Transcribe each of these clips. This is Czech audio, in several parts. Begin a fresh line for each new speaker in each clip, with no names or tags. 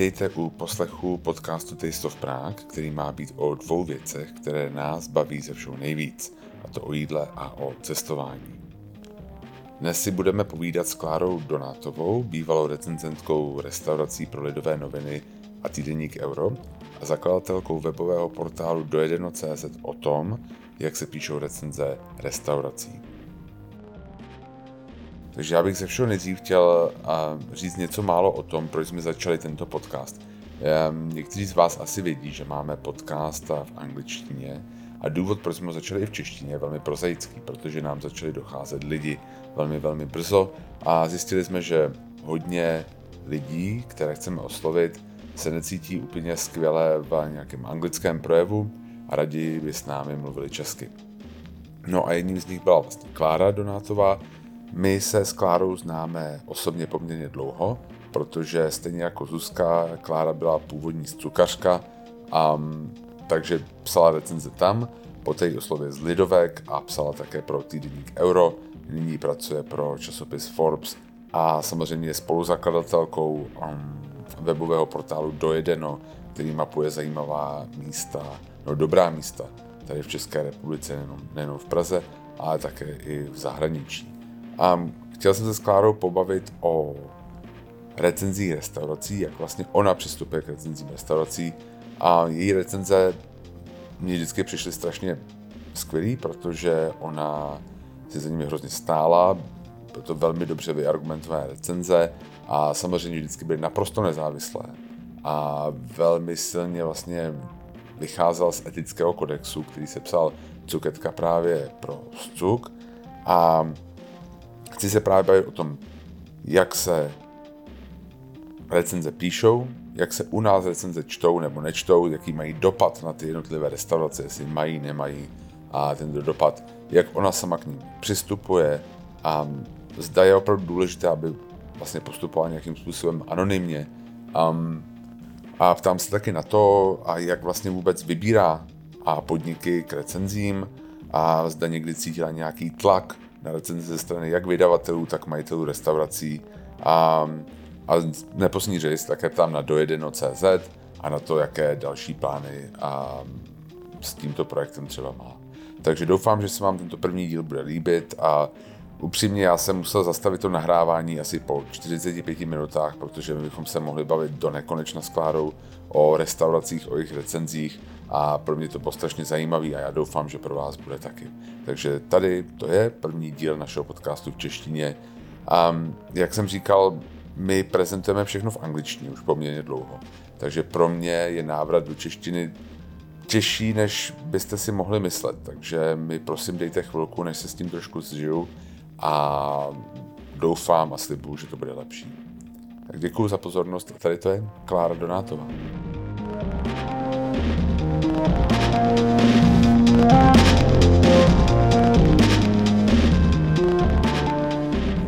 Vítejte u poslechu podcastu Taste of Prague, který má být o dvou věcech, které nás baví ze všeho nejvíc, a to o jídle a o cestování. Dnes si budeme povídat s Klárou Donátovou, bývalou recenzentkou restaurací pro lidové noviny a týdeník Euro a zakladatelkou webového portálu dojedeno.cz o tom, jak se píšou recenze restaurací. Takže já bych ze všeho nejdřív chtěl říct něco málo o tom, proč jsme začali tento podcast. Někteří z vás asi vědí, že máme podcast v angličtině a důvod, proč jsme ho začali i v češtině, je velmi prozaický, protože nám začali docházet lidi velmi, velmi brzo a zjistili jsme, že hodně lidí, které chceme oslovit, se necítí úplně skvěle v nějakém anglickém projevu a raději by s námi mluvili česky. No a jedním z nich byla vlastně Klára Donátová, my se s Klárou známe osobně poměrně dlouho, protože stejně jako Zuzka, Klára byla původní cukařka, a, takže psala recenze tam, poté ji oslovil z Lidovek a psala také pro týdeník Euro, nyní pracuje pro časopis Forbes a samozřejmě je spoluzakladatelkou um, webového portálu Dojedeno, který mapuje zajímavá místa, no dobrá místa, tady v České republice, nejenom, nejenom v Praze, ale také i v zahraničí. A chtěl jsem se s Klárou pobavit o recenzích restaurací, jak vlastně ona přistupuje k recenzím restaurací. A její recenze mě vždycky přišly strašně skvělý, protože ona si za nimi hrozně stála, bylo to velmi dobře vyargumentované recenze a samozřejmě vždycky byly naprosto nezávislé. A velmi silně vlastně vycházel z etického kodexu, který se psal Cuketka právě pro Scuk a chci se právě bavit o tom, jak se recenze píšou, jak se u nás recenze čtou nebo nečtou, jaký mají dopad na ty jednotlivé restaurace, jestli mají, nemají a ten dopad, jak ona sama k ním přistupuje a zda je opravdu důležité, aby vlastně postupovala nějakým způsobem anonymně. Um, a ptám se taky na to, a jak vlastně vůbec vybírá a podniky k recenzím a zda někdy cítila nějaký tlak na recenzi ze strany jak vydavatelů, tak majitelů restaurací. A, a neposlední řeč také tam na dojedeno.cz a na to, jaké další plány a s tímto projektem třeba má. Takže doufám, že se vám tento první díl bude líbit a upřímně já jsem musel zastavit to nahrávání asi po 45 minutách, protože my bychom se mohli bavit do nekonečna s Klárou o restauracích, o jejich recenzích a pro mě to bylo strašně zajímavý a já doufám, že pro vás bude taky. Takže tady to je první díl našeho podcastu v češtině. A jak jsem říkal, my prezentujeme všechno v angličtině už poměrně dlouho. Takže pro mě je návrat do češtiny těžší, než byste si mohli myslet. Takže mi prosím dejte chvilku, než se s tím trošku zžiju a doufám a slibuju, že to bude lepší. Tak děkuji za pozornost a tady to je Klára Donátová.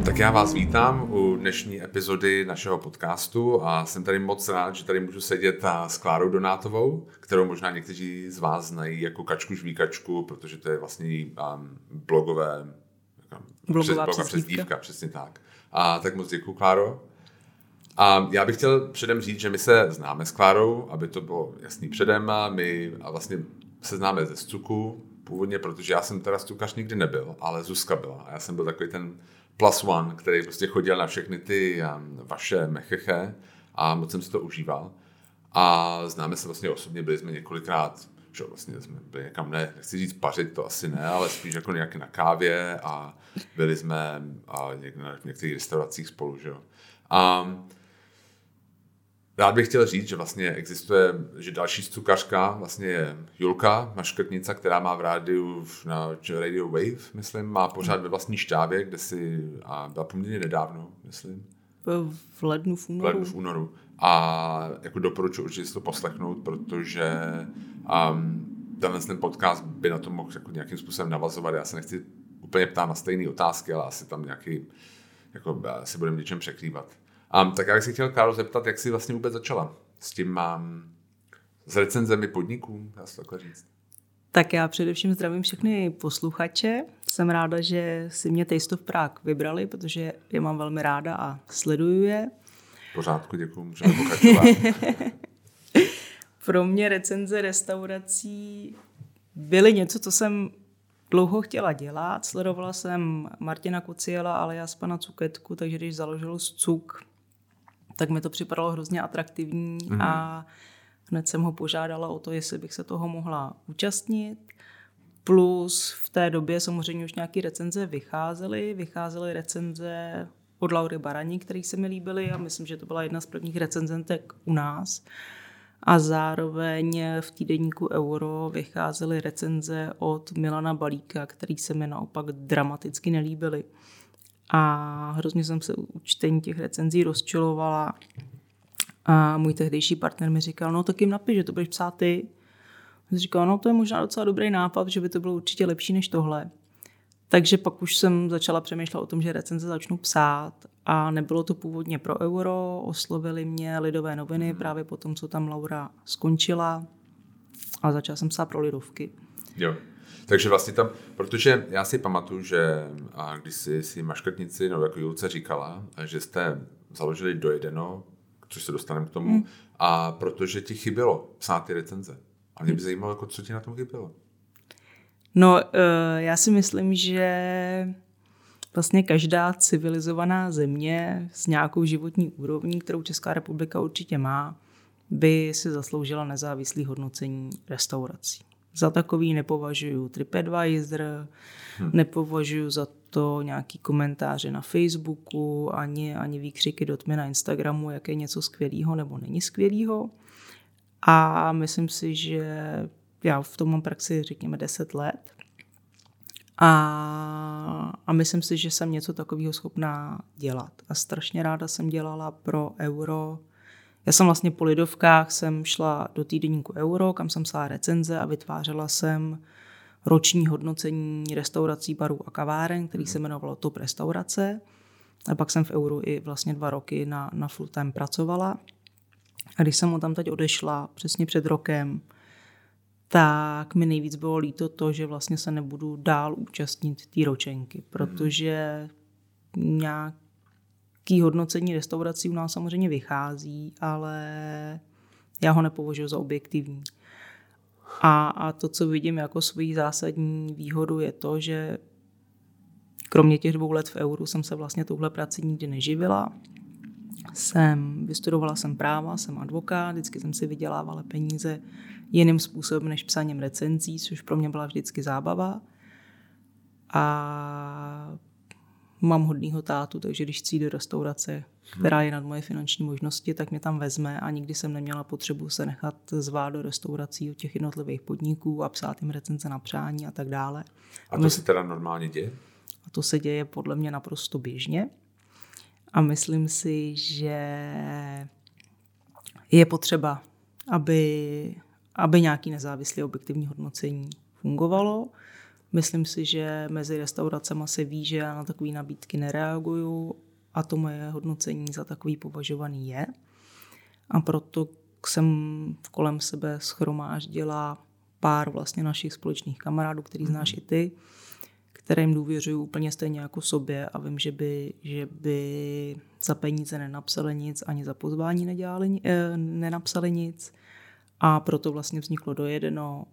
Tak já vás vítám u dnešní epizody našeho podcastu a jsem tady moc rád, že tady můžu sedět s Klárou Donátovou, kterou možná někteří z vás znají jako Kačku Žvíkačku, protože to je vlastně um, blogové
blogová
přes, přezdívka, přesně tak. A tak moc děkuji, Kláro. A já bych chtěl předem říct, že my se známe s Klárou, aby to bylo jasný předem. A my a vlastně se známe ze Stuku, původně, protože já jsem teda Stukař nikdy nebyl, ale Zuzka byla. A já jsem byl takový ten plus one, který prostě chodil na všechny ty um, vaše mecheche a moc jsem si to užíval. A známe se vlastně osobně, byli jsme několikrát, že vlastně jsme byli někam, ne, nechci říct pařit, to asi ne, ale spíš jako nějak na kávě a byli jsme a něk, na některých restauracích spolu, že jo. A Rád bych chtěl říct, že vlastně existuje, že další cukařka vlastně je Julka Maškrtnica, která má v rádiu na Radio Wave, myslím, má pořád ve vlastní štábě, kde si a byla poměrně nedávno, myslím.
V lednu, v únoru.
V lednu, v únoru. A jako doporučuji určitě si to poslechnout, protože um, tenhle ten podcast by na to mohl jako nějakým způsobem navazovat. Já se nechci úplně ptát na stejné otázky, ale asi tam nějaký, jako se budeme něčem překrývat. Um, tak já bych si chtěl, Karol, zeptat, jak jsi vlastně vůbec začala s tím um, s recenzemi podniků, dá se takhle říct.
Tak já především zdravím všechny posluchače. Jsem ráda, že si mě Taste of Prague vybrali, protože je mám velmi ráda a sleduju je.
Pořádku, děkuji, můžeme pokračovat.
Pro mě recenze restaurací byly něco, co jsem dlouho chtěla dělat. Sledovala jsem Martina Kociela alias pana Cuketku, takže když založil Cuk, tak mi to připadalo hrozně atraktivní mm-hmm. a hned jsem ho požádala o to, jestli bych se toho mohla účastnit. Plus v té době samozřejmě už nějaké recenze vycházely. Vycházely recenze od Laury Baraní, které se mi líbily a myslím, že to byla jedna z prvních recenzentek u nás. A zároveň v týdenníku Euro vycházely recenze od Milana Balíka, který se mi naopak dramaticky nelíbily. A hrozně jsem se u čtení těch recenzí rozčilovala. A můj tehdejší partner mi říkal, no tak jim napiš, že to budeš psát ty. A říkal, no to je možná docela dobrý nápad, že by to bylo určitě lepší než tohle. Takže pak už jsem začala přemýšlet o tom, že recenze začnu psát a nebylo to původně pro euro, oslovili mě lidové noviny hmm. právě po tom, co tam Laura skončila a začala jsem psát pro lidovky.
Jo. Takže vlastně tam, protože já si pamatuju, že a když si, si maškrtnici, no jako Julce říkala, že jste založili dojedeno, což se dostaneme k tomu, hmm. a protože ti chybělo psát ty recenze. A mě by zajímalo, jako, co ti na tom chybělo.
No, eh, já si myslím, že vlastně každá civilizovaná země s nějakou životní úrovní, kterou Česká republika určitě má, by si zasloužila nezávislý hodnocení restaurací. Za takový nepovažuji TripAdvisor, hmm. nepovažuji za to nějaký komentáře na Facebooku, ani, ani výkřiky do tmy na Instagramu, jak je něco skvělého nebo není skvělého. A myslím si, že já v tom mám praxi, řekněme, 10 let. A, a myslím si, že jsem něco takového schopná dělat. A strašně ráda jsem dělala pro euro. Já jsem vlastně po Lidovkách jsem šla do týdenníku Euro, kam jsem psala recenze a vytvářela jsem roční hodnocení restaurací, barů a kaváren, který se jmenovalo Top restaurace. A pak jsem v Euro i vlastně dva roky na, na full time pracovala. A když jsem tam teď odešla přesně před rokem, tak mi nejvíc bylo líto to, že vlastně se nebudu dál účastnit té ročenky, protože nějaký hodnocení restaurací u nás samozřejmě vychází, ale já ho nepovažuji za objektivní. A, a to, co vidím jako svoji zásadní výhodu, je to, že kromě těch dvou let v euru jsem se vlastně touhle prací nikdy neživila. Jsem, vystudovala jsem práva, jsem advokát, vždycky jsem si vydělávala peníze jiným způsobem než psaním recenzí, což pro mě byla vždycky zábava. A mám hodnýho tátu, takže když chci do restaurace, která je nad moje finanční možnosti, tak mě tam vezme a nikdy jsem neměla potřebu se nechat zvát do restaurací od těch jednotlivých podniků a psát jim recenze na přání a tak dále.
A to se teda normálně děje?
A to se děje podle mě naprosto běžně. A myslím si, že je potřeba, aby aby nějaký nezávislý objektivní hodnocení fungovalo. Myslím si, že mezi restauracemi se ví, že já na takové nabídky nereaguju a to moje hodnocení za takový považovaný je. A proto jsem v kolem sebe schromáždila pár vlastně našich společných kamarádů, který znáš mm-hmm. i ty, kterým důvěřuju úplně stejně jako sobě a vím, že by, že by za peníze nenapsali nic, ani za pozvání nedělali, eh, nenapsali nic a proto vlastně vzniklo dojedeno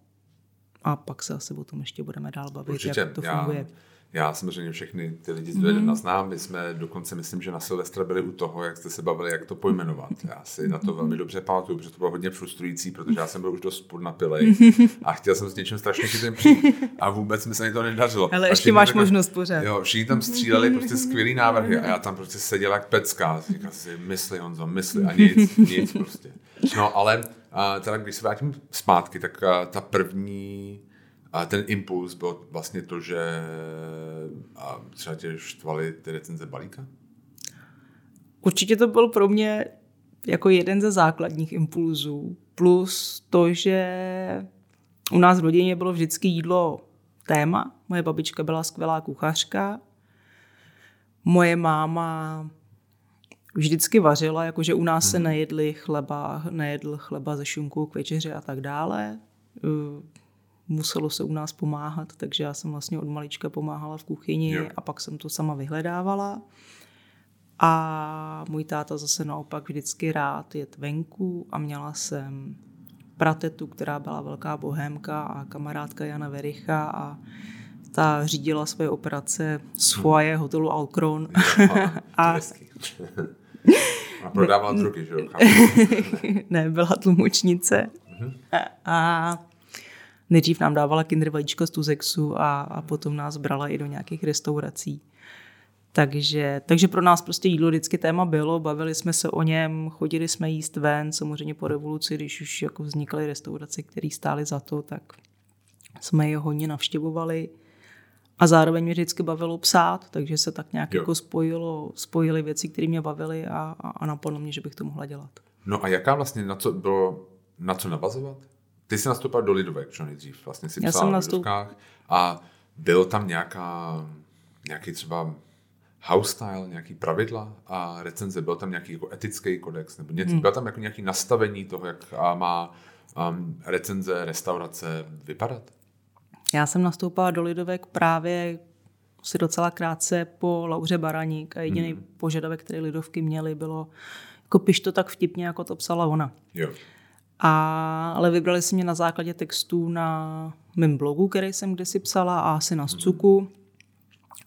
a pak se asi o tom ještě budeme dál bavit, Určitě, jak to funguje. Já,
já samozřejmě všechny ty lidi z mm. znám. My jsme dokonce, myslím, že na Silvestra byli u toho, jak jste se bavili, jak to pojmenovat. Já si na to velmi dobře pamatuju, protože to bylo hodně frustrující, protože já jsem byl už dost podnapilej a chtěl jsem s něčím strašně chytrým přijít a vůbec mi se mi to nedařilo.
Ale ještě máš takhle, možnost pořád.
Jo, všichni tam stříleli prostě skvělý návrhy a já tam prostě seděl jak pecka. Říkal si, mysli Honzo, mysli a nic, nic prostě. No ale a teda když se vrátím zpátky, tak ta první a ten impuls byl vlastně to, že a třeba tě štvali ty recenze balíka?
Určitě to byl pro mě jako jeden ze základních impulzů. Plus to, že u nás v rodině bylo vždycky jídlo téma. Moje babička byla skvělá kuchařka. Moje máma vždycky vařila, jakože u nás hmm. se nejedli chleba, nejedl chleba ze šunkou k večeři a tak dále muselo se u nás pomáhat, takže já jsem vlastně od malička pomáhala v kuchyni jo. a pak jsem to sama vyhledávala. A můj táta zase naopak vždycky rád jet venku a měla jsem pratetu, která byla velká bohémka a kamarádka Jana Vericha a ta řídila své operace z foaje hotelu Alcron.
a, a prodávala drogy, že jo?
ne, byla tlumočnice. Mhm. A, a nejdřív nám dávala kinder vajíčko z Tuzexu a, a potom nás brala i do nějakých restaurací. Takže, takže pro nás prostě jídlo vždycky téma bylo, bavili jsme se o něm, chodili jsme jíst ven, samozřejmě po revoluci, když už jako vznikaly restaurace, které stály za to, tak jsme je hodně navštěvovali. A zároveň mě vždycky bavilo psát, takže se tak nějak jo. jako spojilo, spojily věci, které mě bavily a, a, a napadlo mě, že bych to mohla dělat.
No a jaká vlastně, na co bylo, na co navazovat? Ty jsi nastoupil do Lidovek, čo nejdřív, vlastně si Já jsem nastup... a bylo tam nějaká, nějaký třeba house style, nějaký pravidla a recenze, byl tam nějaký jako etický kodex, nebo něco, hmm. byl tam jako nějaký nastavení toho, jak má um, recenze, restaurace vypadat?
Já jsem nastoupila do Lidovek právě si docela krátce po Lauře Baraník a jediný hmm. požadavek, který Lidovky měly, bylo jako piš to tak vtipně, jako to psala ona.
Jo.
A, ale vybrali si mě na základě textů na mém blogu, který jsem kdysi psala a asi na Scuku. Hmm.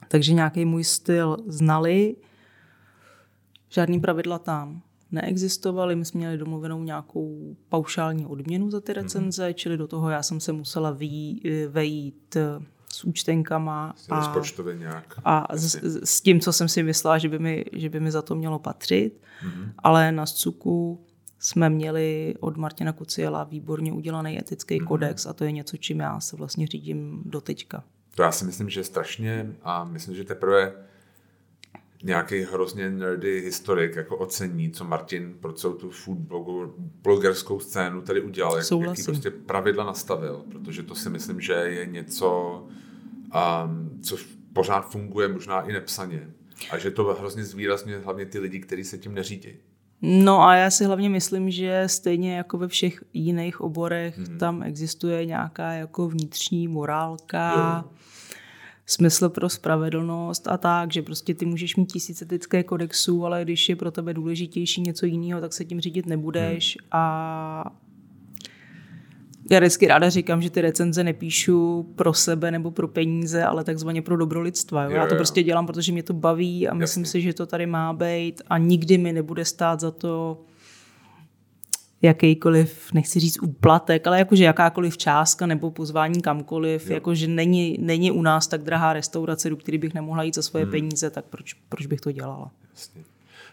Takže nějaký můj styl znali. Žádný pravidla tam neexistovaly. My jsme měli domluvenou nějakou paušální odměnu za ty mhm. recenze, mm-hmm. čili do toho já jsem se musela vý, vejít s účtenkama
a, nějak.
a s, s tím, co jsem si myslela, že by mi, že by mi za to mělo patřit. Mm-hmm. Ale na Scuku jsme měli od Martina Kuciela výborně udělaný etický mm-hmm. kodex a to je něco, čím já se vlastně řídím do teďka.
To já si myslím, že strašně a myslím, že teprve nějaký hrozně nerdy historik jako ocení, co Martin pro celou tu food blogu, blogerskou scénu tady udělal, jak, jaký prostě pravidla nastavil, protože to si myslím, že je něco, um, co pořád funguje možná i nepsaně. A že to hrozně zvýrazňuje hlavně ty lidi, kteří se tím neřídí.
No a já si hlavně myslím, že stejně jako ve všech jiných oborech hmm. tam existuje nějaká jako vnitřní morálka, jo. Smysl pro spravedlnost a tak, že prostě ty můžeš mít tisíc etické kodexů, ale když je pro tebe důležitější něco jiného, tak se tím řídit nebudeš hmm. a já vždycky ráda říkám, že ty recenze nepíšu pro sebe nebo pro peníze, ale takzvaně pro dobro lidstva. Jo? Jo, já to jo. prostě dělám, protože mě to baví a Jasně. myslím si, že to tady má být a nikdy mi nebude stát za to jakýkoliv, nechci říct úplatek, ale jakože jakákoliv částka nebo pozvání kamkoliv, jo. jakože není, není u nás tak drahá restaurace, do které bych nemohla jít za svoje hmm. peníze, tak proč, proč bych to dělala?
Jasně.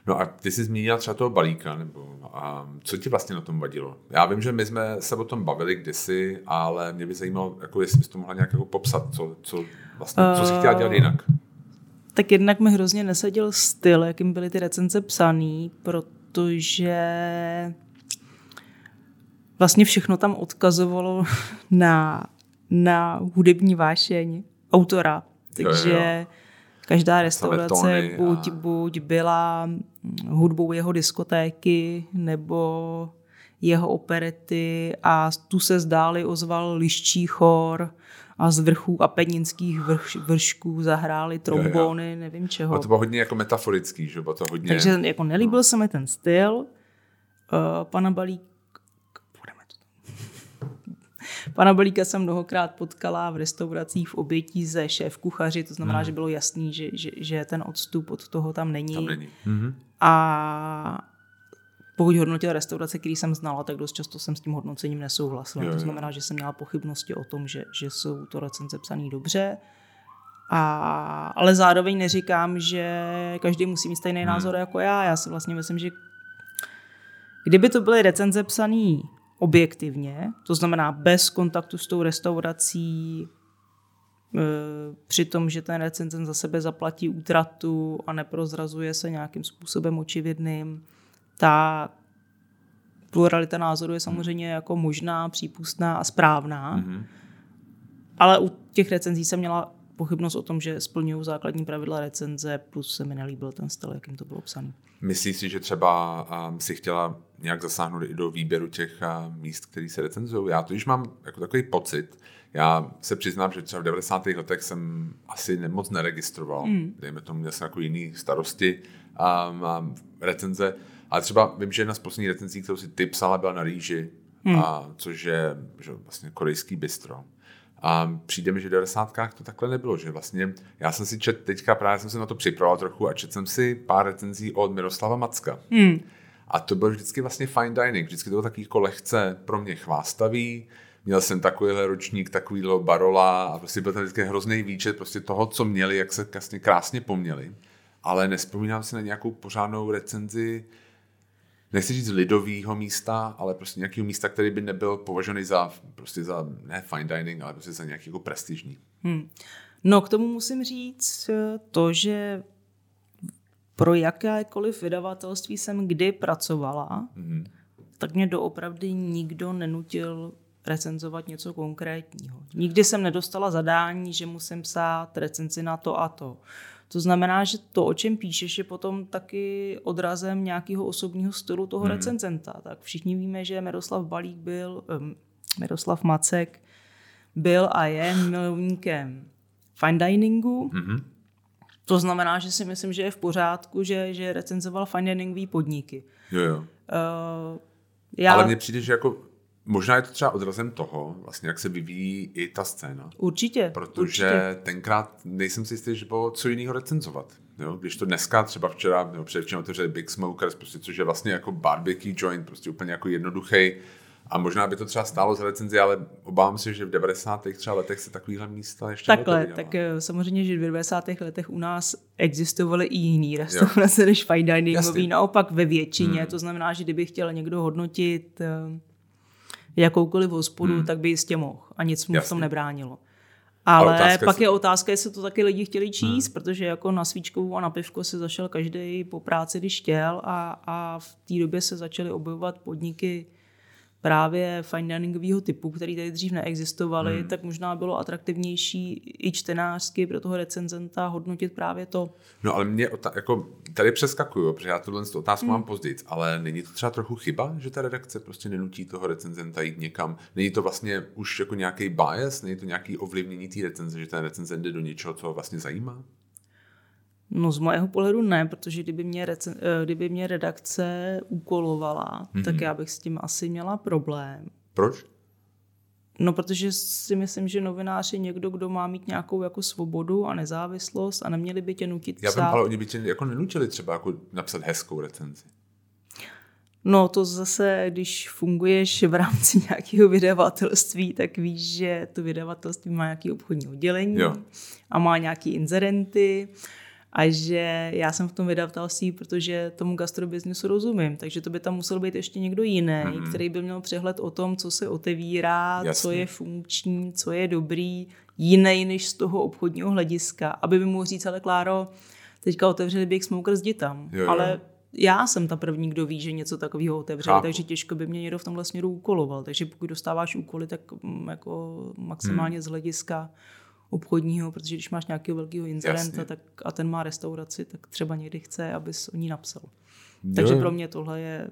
No a ty jsi zmínila třeba toho balíka, nebo a co ti vlastně na tom vadilo? Já vím, že my jsme se o tom bavili kdysi, ale mě by zajímalo, jako jestli bys to mohla nějak jako popsat, co, co, vlastně, co jsi chtěla dělat jinak.
Tak jednak mi hrozně neseděl styl, jakým byly ty recenze psaný, protože vlastně všechno tam odkazovalo na, na hudební vášeň autora. Takže jo, jo Každá restaurace buď, a... buď byla hudbou jeho diskotéky nebo jeho operety a tu se zdáli ozval liščí chor a z vrchů apeninských vrš, vršků zahráli trombony, jo, jo. nevím čeho.
A to bylo hodně jako metaforický, že bylo to hodně...
Takže jako nelíbil se mi ten styl. Uh, pana Balík Pana Balíka jsem mnohokrát potkala v restauracích v obětí ze šéf kuchaři, to znamená, mm. že bylo jasný, že, že, že ten odstup od toho tam není.
Tam není. Mm-hmm.
A pokud hodnotil restaurace, který jsem znala, tak dost často jsem s tím hodnocením nesouhlasila. Jo, to znamená, jo. že jsem měla pochybnosti o tom, že, že jsou to recenze psané dobře. A, ale zároveň neříkám, že každý musí mít stejný hmm. názor jako já. Já si vlastně myslím, že kdyby to byly recenze psané objektivně, to znamená bez kontaktu s tou restaurací, e, při tom, že ten recenzent za sebe zaplatí útratu a neprozrazuje se nějakým způsobem očividným, tak pluralita názoru je samozřejmě jako možná, přípustná a správná. Mm-hmm. Ale u těch recenzí jsem měla pochybnost o tom, že splňují základní pravidla recenze, plus se mi nelíbil ten styl, jakým to bylo psané.
Myslíš si, že třeba um, si chtěla nějak zasáhnout i do výběru těch uh, míst, které se recenzují? Já totiž mám jako takový pocit, Já se přiznám, že třeba v 90. letech jsem asi moc neregistroval. Mm. Dejme tomu, měl jsem jako jiný starosti a mám recenze. Ale třeba vím, že jedna z posledních recenzí, kterou si ty psala, byla na rýži, mm. a, což je že vlastně korejský bistro. A přijde mi, že v 90. to takhle nebylo, že vlastně já jsem si čet teďka právě jsem se na to připravoval trochu a četl jsem si pár recenzí od Miroslava Macka. Mm. A to byl vždycky vlastně fine dining, vždycky to bylo takový jako lehce pro mě chvástavý, měl jsem takovýhle ročník, takovýhle barola a prostě byl tam vždycky hrozný výčet prostě toho, co měli, jak se vlastně krásně poměli. Ale nespomínám si na nějakou pořádnou recenzi, nechci říct lidového místa, ale prostě nějakého místa, který by nebyl považený za, prostě za, ne fine dining, ale prostě za nějaký jako prestižní. Hmm.
No k tomu musím říct eh, to, že pro jakékoliv vydavatelství jsem kdy pracovala, mm-hmm. tak mě doopravdy nikdo nenutil recenzovat něco konkrétního. Nikdy jsem nedostala zadání, že musím psát recenzi na to a to. To znamená, že to, o čem píšeš, je potom taky odrazem nějakého osobního stylu toho hmm. recenzenta. Tak všichni víme, že Miroslav Balík byl, um, Miroslav Macek byl a je milovníkem fine diningu. Hmm. To znamená, že si myslím, že je v pořádku, že, že recenzoval fine diningové podniky.
Jo, jo. Uh, já... Ale mně přijde, že jako Možná je to třeba odrazem toho, vlastně jak se vyvíjí i ta scéna.
Určitě.
Protože
určitě.
tenkrát nejsem si jistý, že bylo co jiného recenzovat. Jo? Když to dneska třeba včera, nebo předevčím otevřeli Big Smokers, prostě, což je vlastně jako barbecue joint, prostě úplně jako jednoduchý. A možná by to třeba stálo za recenzi, ale obávám se, že v 90. třeba letech se takovýhle místa ještě
Takhle, tak eh, samozřejmě, že v 90. letech u nás existovaly i jiný restaurace než fine diningový, naopak ve většině. Hmm. To znamená, že kdyby chtěl někdo hodnotit eh, jakoukoliv hospodu, hmm. tak by jistě mohl a nic mu Jasně. v tom nebránilo. Ale pak si... je otázka, jestli to taky lidi chtěli číst, hmm. protože jako na svíčkovou a na pivko se zašel každý po práci, když chtěl a, a v té době se začaly objevovat podniky, právě fine diningového typu, který tady dřív neexistovaly, hmm. tak možná bylo atraktivnější i čtenářsky pro toho recenzenta hodnotit právě to.
No ale mě jako tady přeskakuju, protože já tuhle otázku hmm. mám později, ale není to třeba trochu chyba, že ta redakce prostě nenutí toho recenzenta jít někam? Není to vlastně už jako nějaký bias, není to nějaký ovlivnění té recenze, že ten recenzent jde do něčeho, co ho vlastně zajímá?
No z mého pohledu ne, protože kdyby mě, rece- eh, kdyby mě redakce úkolovala, mm-hmm. tak já bych s tím asi měla problém.
Proč?
No, protože si myslím, že novinář je někdo, kdo má mít nějakou jako svobodu a nezávislost a neměli by tě nutit
Já vím, ale oni by tě jako nenutili třeba jako napsat hezkou recenzi.
No to zase, když funguješ v rámci nějakého vydavatelství, tak víš, že to vydavatelství má nějaké obchodní oddělení jo. a má nějaké inzerenty a že já jsem v tom vydavatelství, protože tomu gastrobiznesu rozumím, takže to by tam musel být ještě někdo jiný, mm-hmm. který by měl přehled o tom, co se otevírá, Jasně. co je funkční, co je dobrý, jiný než z toho obchodního hlediska, aby by mohl říct, ale Kláro, teďka otevřeli Big Smoker, zdi tam, jo, jo. ale já jsem ta první, kdo ví, že něco takového otevřeli, Chápu. takže těžko by mě někdo v tomhle směru úkoloval. Takže pokud dostáváš úkoly, tak mm, jako maximálně hmm. z hlediska obchodního, protože když máš nějakého velkého inzerenta tak, a ten má restauraci, tak třeba někdy chce, abys o ní napsal. Jo. Takže pro mě tohle je.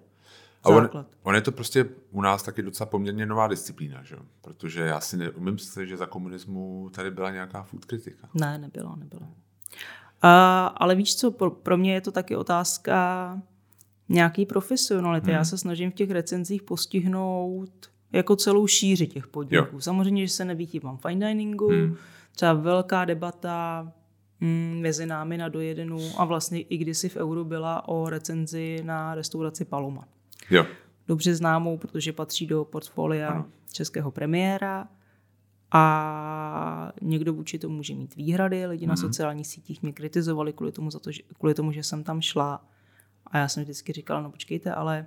A on, on je to prostě u nás taky docela poměrně nová disciplína, že? protože já si neumím si, že za komunismu tady byla nějaká food kritika.
Ne, nebyla, nebyla. A, ale víš co, pro, pro mě je to taky otázka nějaký profesionality. Hmm. Já se snažím v těch recenzích postihnout jako celou šíři těch podniků. Jo. Samozřejmě, že se nevychýbám fine diningu, hmm třeba velká debata mm, mezi námi na dojedenu a vlastně i kdysi v Euru byla o recenzi na restauraci Paloma.
Jo.
Dobře známou, protože patří do portfolia ano. českého premiéra a někdo vůči tomu může mít výhrady. Lidi mm. na mhm. sociálních sítích mě kritizovali kvůli tomu, za to, že, kvůli tomu, že jsem tam šla. A já jsem vždycky říkala, no počkejte, ale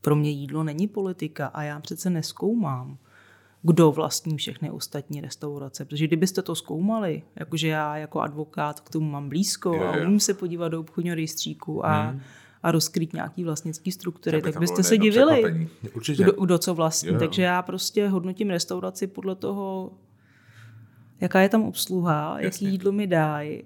pro mě jídlo není politika a já přece neskoumám kdo vlastní všechny ostatní restaurace. Protože kdybyste to zkoumali, jakože já jako advokát k tomu mám blízko jo, jo. a umím se podívat do obchodního rejstříku a, hmm. a rozkrýt nějaký vlastnický struktury, tak byste se divili, kdo, kdo co vlastní. Jo, jo. Takže já prostě hodnotím restauraci podle toho, jaká je tam obsluha, Jasně. jaký jídlo mi dají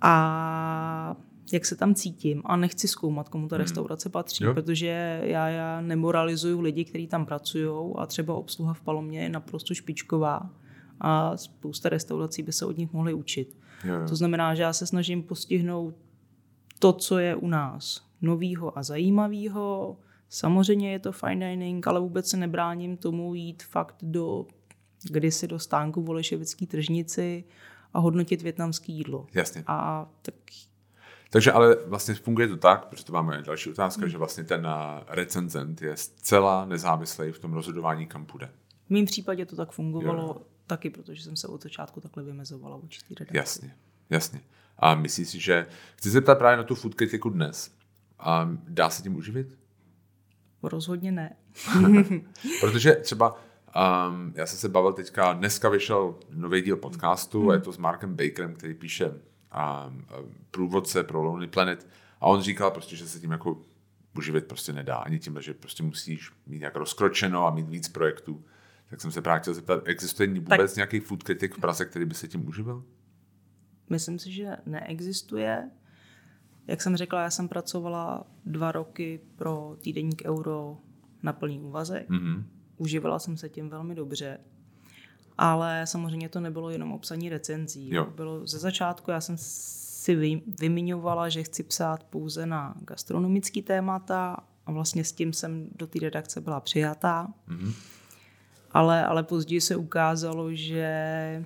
a jak se tam cítím a nechci zkoumat, komu ta
Hmm.
restaurace patří,
Jo.
protože já, já nemoralizuju lidi, kteří tam pracují a třeba obsluha v Palomě je naprosto špičková a spousta restaurací by se od nich mohly učit.
Jo.
To znamená, že já se snažím postihnout to, co je u nás novýho a zajímavého. Samozřejmě je to fine dining, ale vůbec se nebráním tomu jít fakt do kdysi do stánku v Olešovický tržnici a hodnotit větnamský jídlo.
Jasně.
A tak
Takže ale vlastně funguje to tak, protože to máme další otázka, že vlastně ten a, recenzent je zcela nezávislý v tom rozhodování, kam půjde.
v mém případě to tak fungovalo
Jo.
taky, protože jsem se od začátku takhle vymezovala vůči té redakci.
Jasně, jasně. A myslíš si, že... Chci se zeptat právě na tu food kritiku dnes. A dá se tím uživit?
Rozhodně ne.
Protože třeba um, já jsem se bavil teďka, dneska vyšel nový díl podcastu
Hmm.
a je to s Markem Bakerem, který píše um, průvodce pro Lonely Planet a on říkal prostě, že se tím jako uživit prostě nedá. Ani tím, že prostě musíš mít nějak rozkročeno a mít víc projektů. Tak jsem se právě chtěl zeptat, existuje vůbec nějaký food kritik v Praze, který by se tím uživil?
Myslím si, že neexistuje. Jak jsem řekla, já jsem pracovala dva roky pro týdeník Euro na plný úvazek.
Mhm.
Užívala jsem se tím velmi dobře. Ale samozřejmě to nebylo jenom obsaní recenzí.
Jo.
Bylo ze začátku, já jsem si vy, vymiňovala, že chci psát pouze na gastronomický témata a vlastně s tím jsem do té redakce byla přijatá.
Mhm.
Ale, ale později se ukázalo, že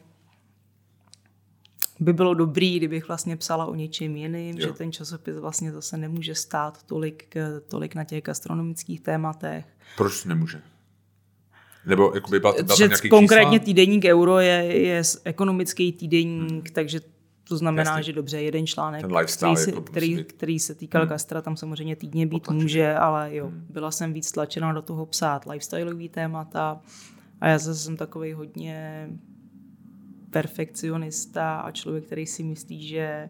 by bylo dobrý, kdybych vlastně psala o něčem jiným,
Jo.
že ten časopis vlastně zase nemůže stát tolik, tolik na těch gastronomických tématech.
Proč nemůže? Nebo jako by byla, byla tam
Že
nějaký
konkrétně
čísla?
týdeník Euro je, je ekonomický týdeník, takže to znamená,
Jasně.
že dobře, jeden článek,
Ten lifestyle
který, se,
jako
který,
být-
který se týkal hmm. gastra, tam samozřejmě týdně být
Potlačený.
může, ale jo, byla jsem víc tlačená do toho psát lifestyleový témata a já zase jsem takový hodně perfekcionista a člověk, který si myslí, že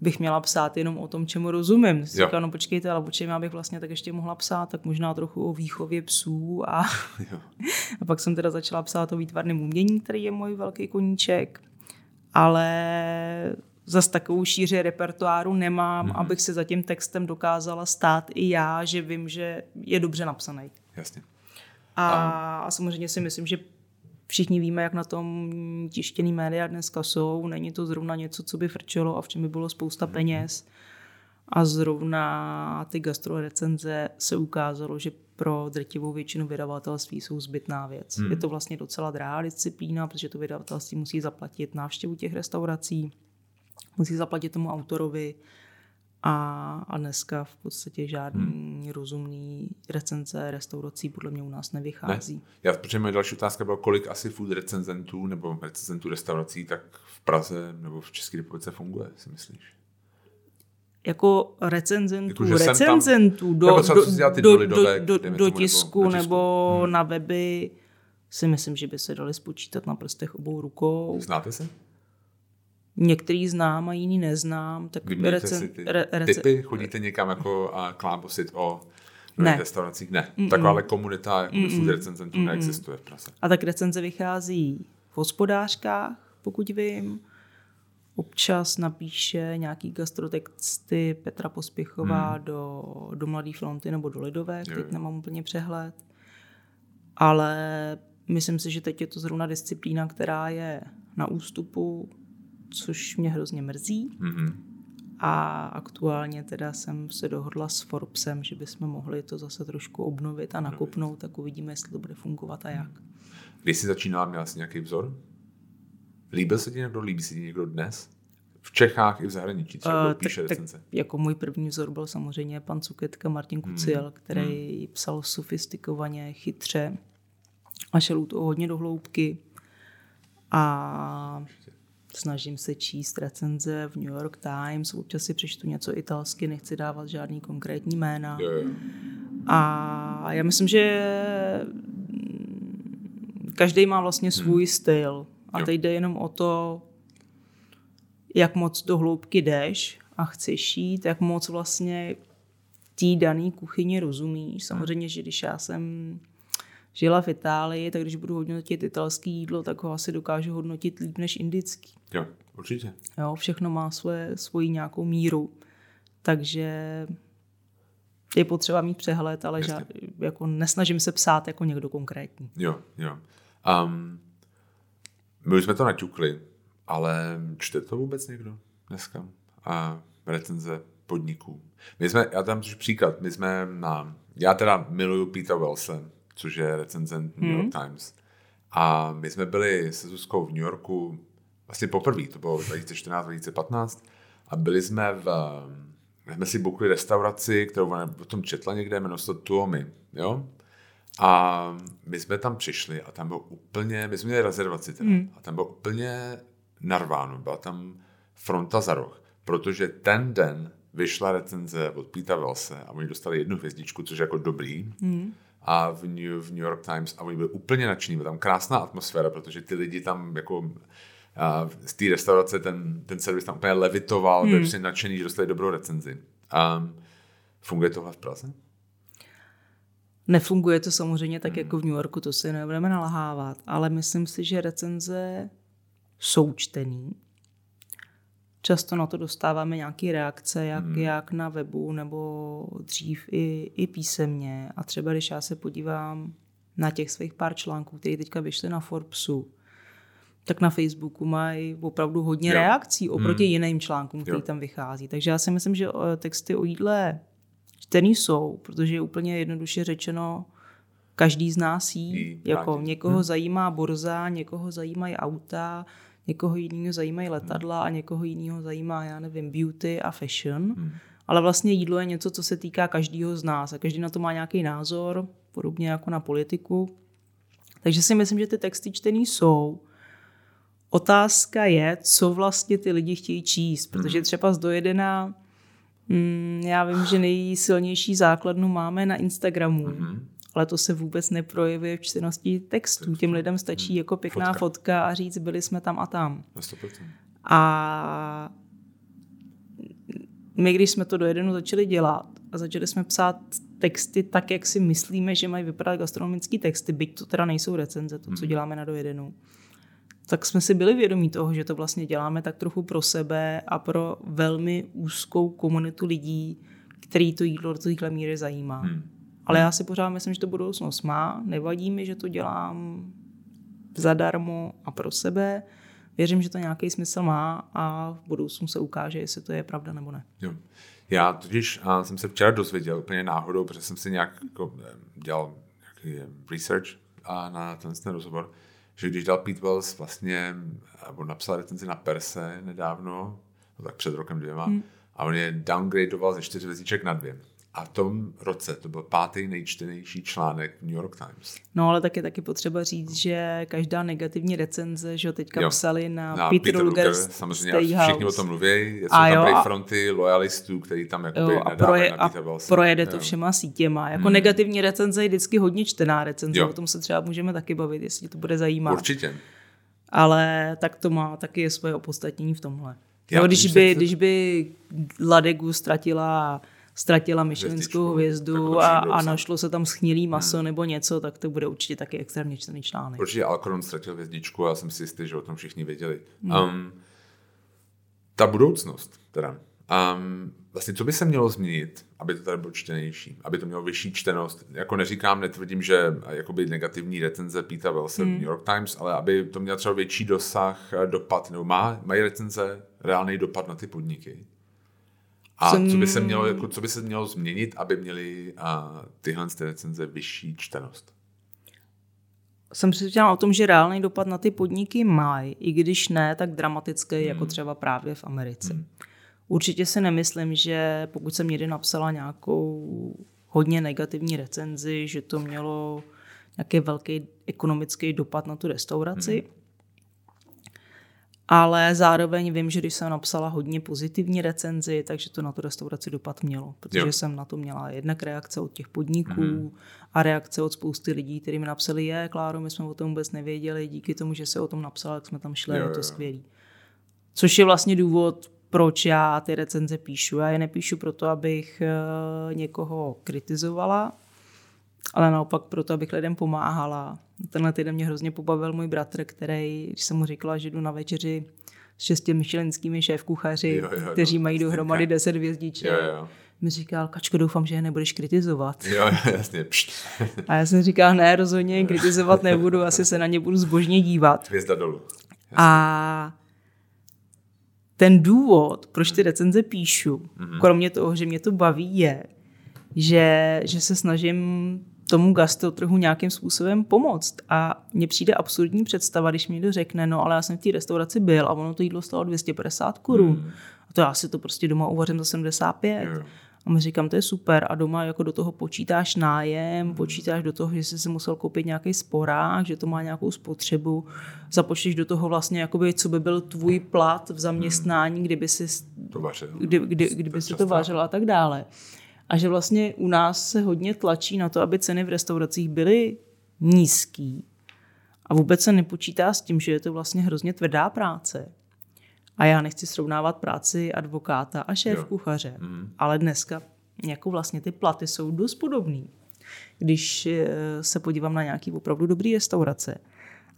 bych měla psát jenom o tom, čemu rozumím. Říkala, no počkejte, ale o čem já bych vlastně tak ještě mohla psát, tak možná trochu o výchově psů a,
Jo.
a pak jsem teda začala psát o výtvarném umění, který je můj velký koníček, ale zas takovou šíři repertoáru nemám, mm-hmm. abych se za tím textem dokázala stát i já, že vím, že je dobře napsaný.
Jasně.
A, a samozřejmě si myslím, že všichni víme, jak na tom tištěný média dneska jsou. Není to zrovna něco, co by frčelo a v čem by bylo spousta peněz. A zrovna ty gastrorecenze se ukázalo, že pro drtivou většinu vydavatelství jsou zbytná věc. Hmm. Je to vlastně docela drahá disciplína, protože to vydavatelství musí zaplatit návštěvu těch restaurací, musí zaplatit tomu autorovi a, a dneska v podstatě žádný hmm. rozumný recenze restaurací podle mě u nás nevychází.
Ne? Já, protože moje další otázka byla, kolik asi food recenzentů nebo recenzentů restaurací tak v Praze nebo v České republice funguje, si myslíš?
Jako recenzentů,
Jako, jsem tam-
recenzentů do,
Nebo
do, do,
do
do, do, do
nebo do tisku.
nebo na weby si myslím, že by se dali spočítat na prstech obou rukou.
Znáte se?
Některý znám a jiný neznám. Tak
Vyměníte si ty
re, rece,
typy? Chodíte někam jako a klábosit o
Ne.
ne. restauracích? Ne. Mm-mm. Takováhle komunita jako food recenzentů Mm-mm. neexistuje v Praze.
A tak recenze vychází v hospodářkách, pokud vím. Občas napíše nějaký gastrotexty Petra Pospěchová hmm. do, do Mladé fronty nebo do Lidové,
Jo,
teď nemám úplně přehled. Ale myslím si, že teď je to zrovna disciplína, která je na ústupu, což mě hrozně mrzí.
Mm-hmm.
A aktuálně teda jsem se dohodla s Forbesem, že bychom mohli to zase trošku obnovit a nakopnout, tak uvidíme, jestli to bude fungovat a jak.
Když jsi začínala, měla jsi nějaký vzor? Líbil se ti někdo? Líbí se ti někdo dnes? V Čechách i v zahraničí třeba, kdo píše
tak,
recenze.
tak jako můj první vzor byl samozřejmě pan Cuketka Martin
Hmm.
Kuciel, který psal sofistikovaně, chytře a šel u toho hodně do hloubky. A snažím se číst recenze v New York Times, občas si přečtu něco italsky, nechci dávat žádný konkrétní jména. A já myslím, že každý má vlastně svůj styl. A teď jde jenom o to, jak moc do hloubky jdeš a chceš jít, jak moc vlastně té dané kuchyni rozumíš. Samozřejmě, že když já jsem žila v Itálii, tak když budu hodnotit italský jídlo, tak ho asi dokážu hodnotit líp než indický.
jo, určitě.
Jo, všechno má svoje, svoji nějakou míru. takže je potřeba mít přehled, ale žád, jako nesnažím se psát jako někdo konkrétní.
Jo, jo. Um, my už jsme to naťukli, ale čte to vůbec někdo dneska? A recenze podniků. My jsme, já tam příklad, my jsme na, já teda miluju Peter Wilson, což je recenzent New York hmm. Times. A my jsme byli se Zuzkou v New Yorku vlastně poprvé, to bylo 2014-2015 a byli jsme v, jsme si bukli restauraci, kterou ona o tom četla někde, jmenuje se to Tuomi, jo? A my jsme tam přišli a tam bylo úplně, my jsme měli rezervaci teda, hmm. a tam bylo úplně narváno, byla tam fronta za roh, protože ten den vyšla recenze od Pita Velse a oni dostali jednu hvězdičku, což je jako dobrý. Hmm. A v New, v New York Times a oni byli úplně nadšení, byla tam krásná atmosféra, protože ty lidi tam jako a z té restaurace ten, ten servis tam úplně levitoval, hmm. byli nadšený, že dostali dobrou recenzi. A funguje tohle v Praze?
Nefunguje to samozřejmě tak hmm. jako v New Yorku, to si nebudeme nalhávat, ale myslím si, že recenze jsou čtený. Často na to dostáváme nějaké reakce, jak, hmm. jak na webu nebo dřív i, i písemně. A třeba když já se podívám na těch svých pár článků, které teďka vyšly na Forbesu, tak na Facebooku mají opravdu hodně jo. reakcí oproti hmm. jiným článkům, který tam vychází. Takže já si myslím, že eh, texty o jídle čtený jsou, protože je úplně jednoduše řečeno, každý z nás jí. jí jako někoho hmm. zajímá borza, někoho zajímají auta, někoho jiného zajímají letadla a někoho jiného zajímá, já nevím, beauty a fashion. Hmm. Ale vlastně jídlo je něco, co se týká každého z nás a každý na to má nějaký názor, podobně jako na politiku. Takže si myslím, že ty texty čtený jsou. Otázka je, co vlastně ty lidi chtějí číst, protože hmm. třeba z dojedená, mm, já vím, že nejsilnější základnu máme na Instagramu, mm-hmm. Ale to se vůbec neprojevuje v čtenosti textů. Těm lidem stačí mm. jako pěkná fotka. fotka a říct, byli jsme tam a tam. A my, když jsme to do jednu začali dělat a začali jsme psát texty tak, jak si myslíme, že mají vypadat gastronomické texty, byť to teda nejsou recenze, to, co mhm. děláme na dojedenu, tak jsme si byli vědomí toho, že to vlastně děláme tak trochu pro sebe a pro velmi úzkou komunitu lidí, který to jídlo do téhle míry zajímá. Hmm. Ale já si pořád myslím, že to budoucnost má. Nevadí mi, že to dělám zadarmo a pro sebe. Věřím, že to nějaký smysl má a v budoucnu se ukáže, jestli to je pravda nebo ne.
Jo. Já totiž a jsem se včera dozvěděl úplně náhodou, protože jsem si nějak jako, dělal nějaký research a na ten, ten rozhovor, že když dal Pete Wells vlastně, nebo napsal recenzi na Perse nedávno, no tak před rokem dvěma, hmm. a on je downgradeoval ze čtyři hvězdiček na dvě. A v tom roce to byl pátý nejčtenější článek v New York Times.
No ale taky taky potřeba říct, že každá negativní recenze, že ho teďka jo, psali na, na Peter, Peter Luger,
samozřejmě všichni o tom mluví, jsou a tam jo, fronty lojalistů, který tam jakoby jo,
a, proje, a projede to jo. všema sítěma. Jako hmm. negativní recenze je vždycky hodně čtená recenze, jo. o tom se třeba můžeme taky bavit, jestli to bude zajímat.
Určitě.
Ale tak to má taky je svoje opodstatnění v tomhle. Já, no, když, by, když by Ladegu ztratila ztratila myšlenskou hvězdu a, a našlo se tam schnilý maso hmm. nebo něco, tak to bude určitě taky extrémně čtený článek.
Určitě Alcron ztratil hvězdičku a já jsem si jistý, že o tom všichni věděli. Hmm. Um, ta budoucnost teda. Um, vlastně co by se mělo změnit, aby to tady bylo čtenější, aby to mělo vyšší čtenost. Jako neříkám, netvrdím, že jakoby negativní recenze Pita Wellse hmm. v New York Times, ale aby to mělo třeba větší dosah, dopad, nebo má, mají recenze reálný dopad na ty podniky. A jsem... co by se mělo, jako, co by se mělo změnit, aby měli a, tyhle ty recenze vyšší čtenost?
Jsem přesvědčená o tom, že reálný dopad na ty podniky mají, i když ne tak dramatický, hmm. jako třeba právě v Americe. Hmm. Určitě si nemyslím, že pokud jsem někdy napsala nějakou hodně negativní recenzi, že to mělo nějaký velký ekonomický dopad na tu restauraci. Hmm ale zároveň vím, že když jsem napsala hodně pozitivní recenzi, takže to na tu restauraci dopad mělo, protože jo. jsem na to měla jednak reakce od těch podniků mm-hmm. a reakce od spousty lidí, kteří mi napsali, je, Kláro, my jsme o tom vůbec nevěděli, díky tomu, že se o tom napsala, tak jsme tam šli, jo, je to skvělý. Což je vlastně důvod, proč já ty recenze píšu. Já je nepíšu proto, abych eh, někoho kritizovala, ale naopak proto, abych lidem pomáhala. Tenhle týden mě hrozně pobavil můj bratr, který, když jsem mu říkala, že jdu na večeři s šesti myšlenskými šéf-kuchaři,
Jo, jo, jo.
kteří mají dohromady. 10 hvězdiček.
Jo, jo.
Mi říkal, Kačko, doufám, že je nebudeš kritizovat.
Jo, jasně. Pšt.
A já jsem říkal, ne, rozhodně kritizovat nebudu, asi se na ně budu zbožně dívat.
Hvězda dolů.
A ten důvod, proč ty recenze píšu, mm-hmm. kromě toho, že mě to baví, je, že, že se snažím tomu gastrotrhu nějakým způsobem pomoct. A mně přijde absurdní představa, když mi někdo řekne, no ale já jsem v té restauraci byl a ono to jídlo stalo 250 korun. Mm. A to já si to prostě doma uvařím za 75.
Jo.
A my říkám, to je super. A doma jako do toho počítáš nájem, počítáš do toho, že jsi si musel koupit nějaký sporák, že to má nějakou spotřebu. Započteš do toho vlastně, jakoby, co by byl tvůj plat v zaměstnání, kdyby si,
To vaše.
kdy, kdy, kdyby si to vážil a tak dále. A že vlastně u nás se hodně tlačí na to, aby ceny v restauracích byly nízký. A vůbec se nepočítá s tím, že je to vlastně hrozně tvrdá práce. A já nechci srovnávat práci advokáta a šéf
Jo.
kuchaře, ale dneska jako vlastně ty platy jsou dost podobný. Když eh, se podívám na nějaký opravdu dobrý restaurace.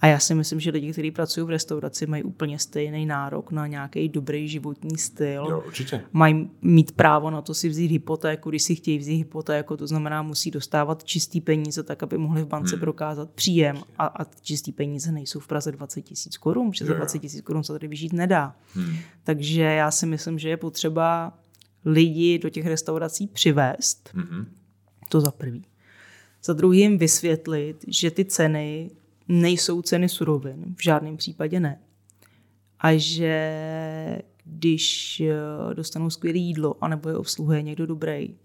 A já si myslím, že lidi, kteří pracují v restauraci, mají úplně stejný nárok na nějaký dobrý životní styl
Jo, určitě.
mají mít právo na to si vzít hypotéku, když si chtějí vzít hypotéku, to znamená musí dostávat čistý peníze, tak aby mohli v bance hmm. prokázat příjem a, a čistý peníze nejsou v Praze 20 tisíc korun, protože za
Jo, jo.
20 tisíc korun se tady vyžít nedá.
Hmm.
Takže já si myslím, že je potřeba lidi do těch restaurací přivést,
Mhm.
to za prvý. Za druhý jim vysvětlit, že ty ceny nejsou ceny surovin, v žádném případě ne. A že když eh, dostanou skvělé jídlo, anebo je obsluhuje někdo dobrý,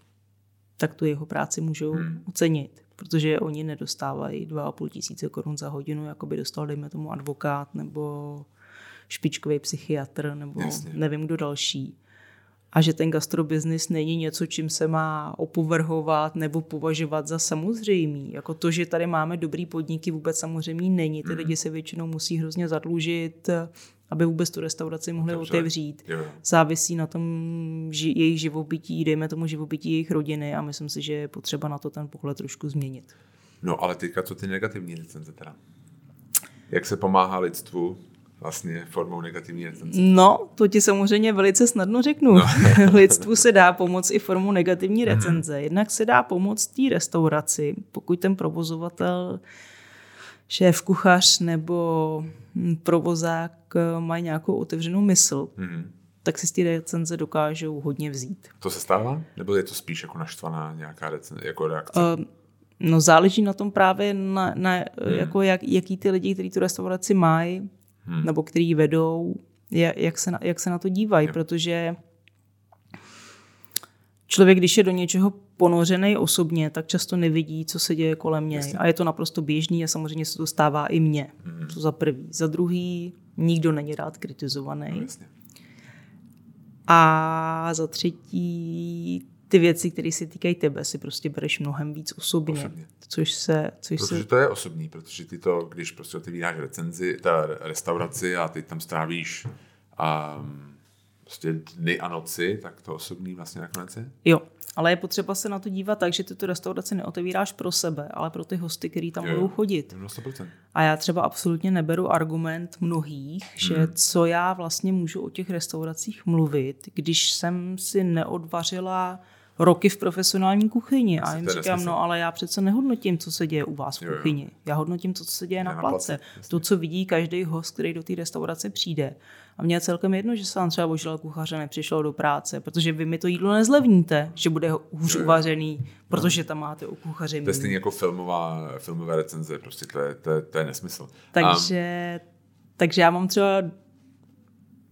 tak tu jeho práci můžou hmm. ocenit, protože oni nedostávají 2,5 tisíce korun za hodinu, jako by dostal, dejme tomu, advokát nebo špičkový psychiatr nebo
Jasně.
nevím kdo další. A že ten gastrobiznis není něco, čím se má opovrhovat nebo považovat za samozřejmý. Jako to, že tady máme dobrý podniky, vůbec samozřejmý není. Ty lidi se většinou musí hrozně zadlužit, aby vůbec tu restauraci mohli
Dobře.
otevřít.
Jo.
Závisí na tom ži- jejich živobytí, dejme tomu živobytí jejich rodiny a myslím si, že je potřeba na to ten pohled trošku změnit.
No ale teďka co ty negativní recenze teda? Jak se pomáhá lidstvu vlastně formou negativní recenze?
No, to ti samozřejmě velice snadno řeknu. No. Lidstvu se dá pomoct i formou negativní recenze. Jednak se dá pomoct té restauraci, pokud ten provozovatel, šéf kuchař nebo provozák eh, mají nějakou otevřenou mysl,
Mhm.
tak si z té recenze dokážou hodně vzít.
To se stává? Nebo je to spíš jako naštvaná nějaká recenze, jako reakce?
Uh, no záleží na tom právě, na, na, hmm. jako jak, jaký ty lidi, kteří tu restauraci mají, hmm. nebo který vedou, jak, se na, jak se na to dívají,
Jo.
protože člověk, když je do něčeho ponořený osobně, tak často nevidí, co se děje kolem něj.
Jasně.
A je to naprosto běžný a samozřejmě se to stává i mně.
Mhm.
To za prvý. Za druhý, nikdo není rád kritizovaný.
No, jasně.
A za třetí, ty věci, které se týkají tebe, si prostě bereš mnohem víc osobně.
Osobně.
Což se, což
Protože
se
to je osobní, protože ty to, když prostě otevíráš recenzi, ta restauraci a ty tam strávíš um, prostě dny a noci, tak to osobní vlastně nakonec je.
Jo, ale je potřeba se na to dívat tak, že ty tu restauraci neotevíráš pro sebe, ale pro ty hosty, kteří tam
Jo,
budou chodit.
No 100%.
A já třeba absolutně neberu argument mnohých, že
Mhm.
co já vlastně můžu o těch restauracích mluvit, když jsem si neodvařila roky v profesionální kuchyni. A
Jasně,
jim říkám,
nesmysl.
no ale já přece nehodnotím, co se děje u vás v
Jo, jo.
kuchyni. Já hodnotím to, co se děje na
na
place.
place.
To, co vidí každý host, který do té restaurace přijde. A mně je celkem jedno, že se vám třeba božila kuchaře nepřišlo do práce, protože vy mi to jídlo nezlevníte, že bude hůř
Jo, jo.
uvařený, protože tam máte u kuchaře
To je stejně jako filmová, filmové recenze, prostě to je, to je, to je nesmysl.
Takže, takže já mám třeba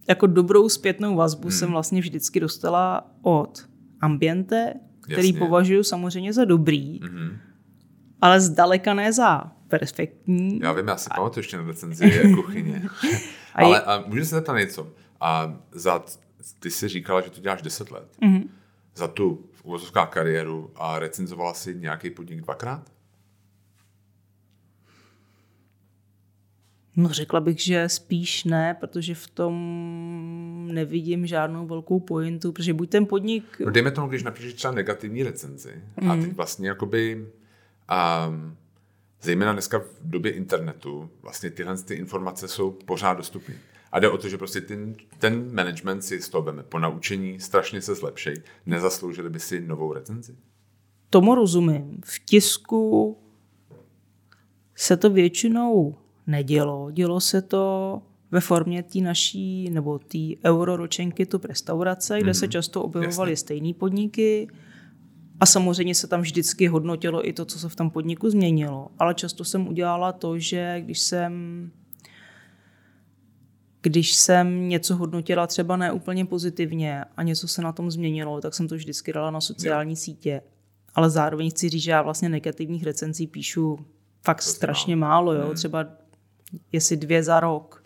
jako dobrou zpětnou vazbu
Hmm.
jsem vlastně vždycky dostala od ambiente, který
Jasně.
považuji samozřejmě za dobrý,
Mhm.
ale zdaleka ne za perfektní.
Já vím, já si pamatuju ještě na recenzi je kuchyně.
A
Ale
je-
a můžu se zeptat něco? A za, ty jsi říkala, že to děláš 10 let.
Mhm.
Za tu v uvozovkách kariéru a recenzovala si nějaký podnik dvakrát?
No řekla bych, že spíš ne, protože v tom nevidím žádnou velkou pointu, protože buď ten podnik...
No dejme tomu, když napíšeš třeba negativní recenzi a
Mhm.
teď vlastně jakoby um, zejména dneska v době internetu vlastně tyhle ty informace jsou pořád dostupné. A jde o to, že prostě ten, ten management si z toho veme po naučení, strašně se zlepšej. Nezasloužili by si novou recenzi?
Tomu rozumím. V tisku se to většinou nedělo. Dělo se to ve formě té naší, nebo té euroročenky tu restaurace, kde mm-hmm. se mhm. často objevovaly stejné podniky a samozřejmě se tam vždycky hodnotilo i to, co se v tom podniku změnilo. Ale často jsem udělala to, že když jsem když jsem něco hodnotila třeba ne úplně pozitivně a něco se na tom změnilo, tak jsem to vždycky dala na sociální sítě. Ale zároveň chci říct, že já vlastně negativních recenzí píšu fakt to strašně málo, jo? Hmm. třeba jestli dvě za rok.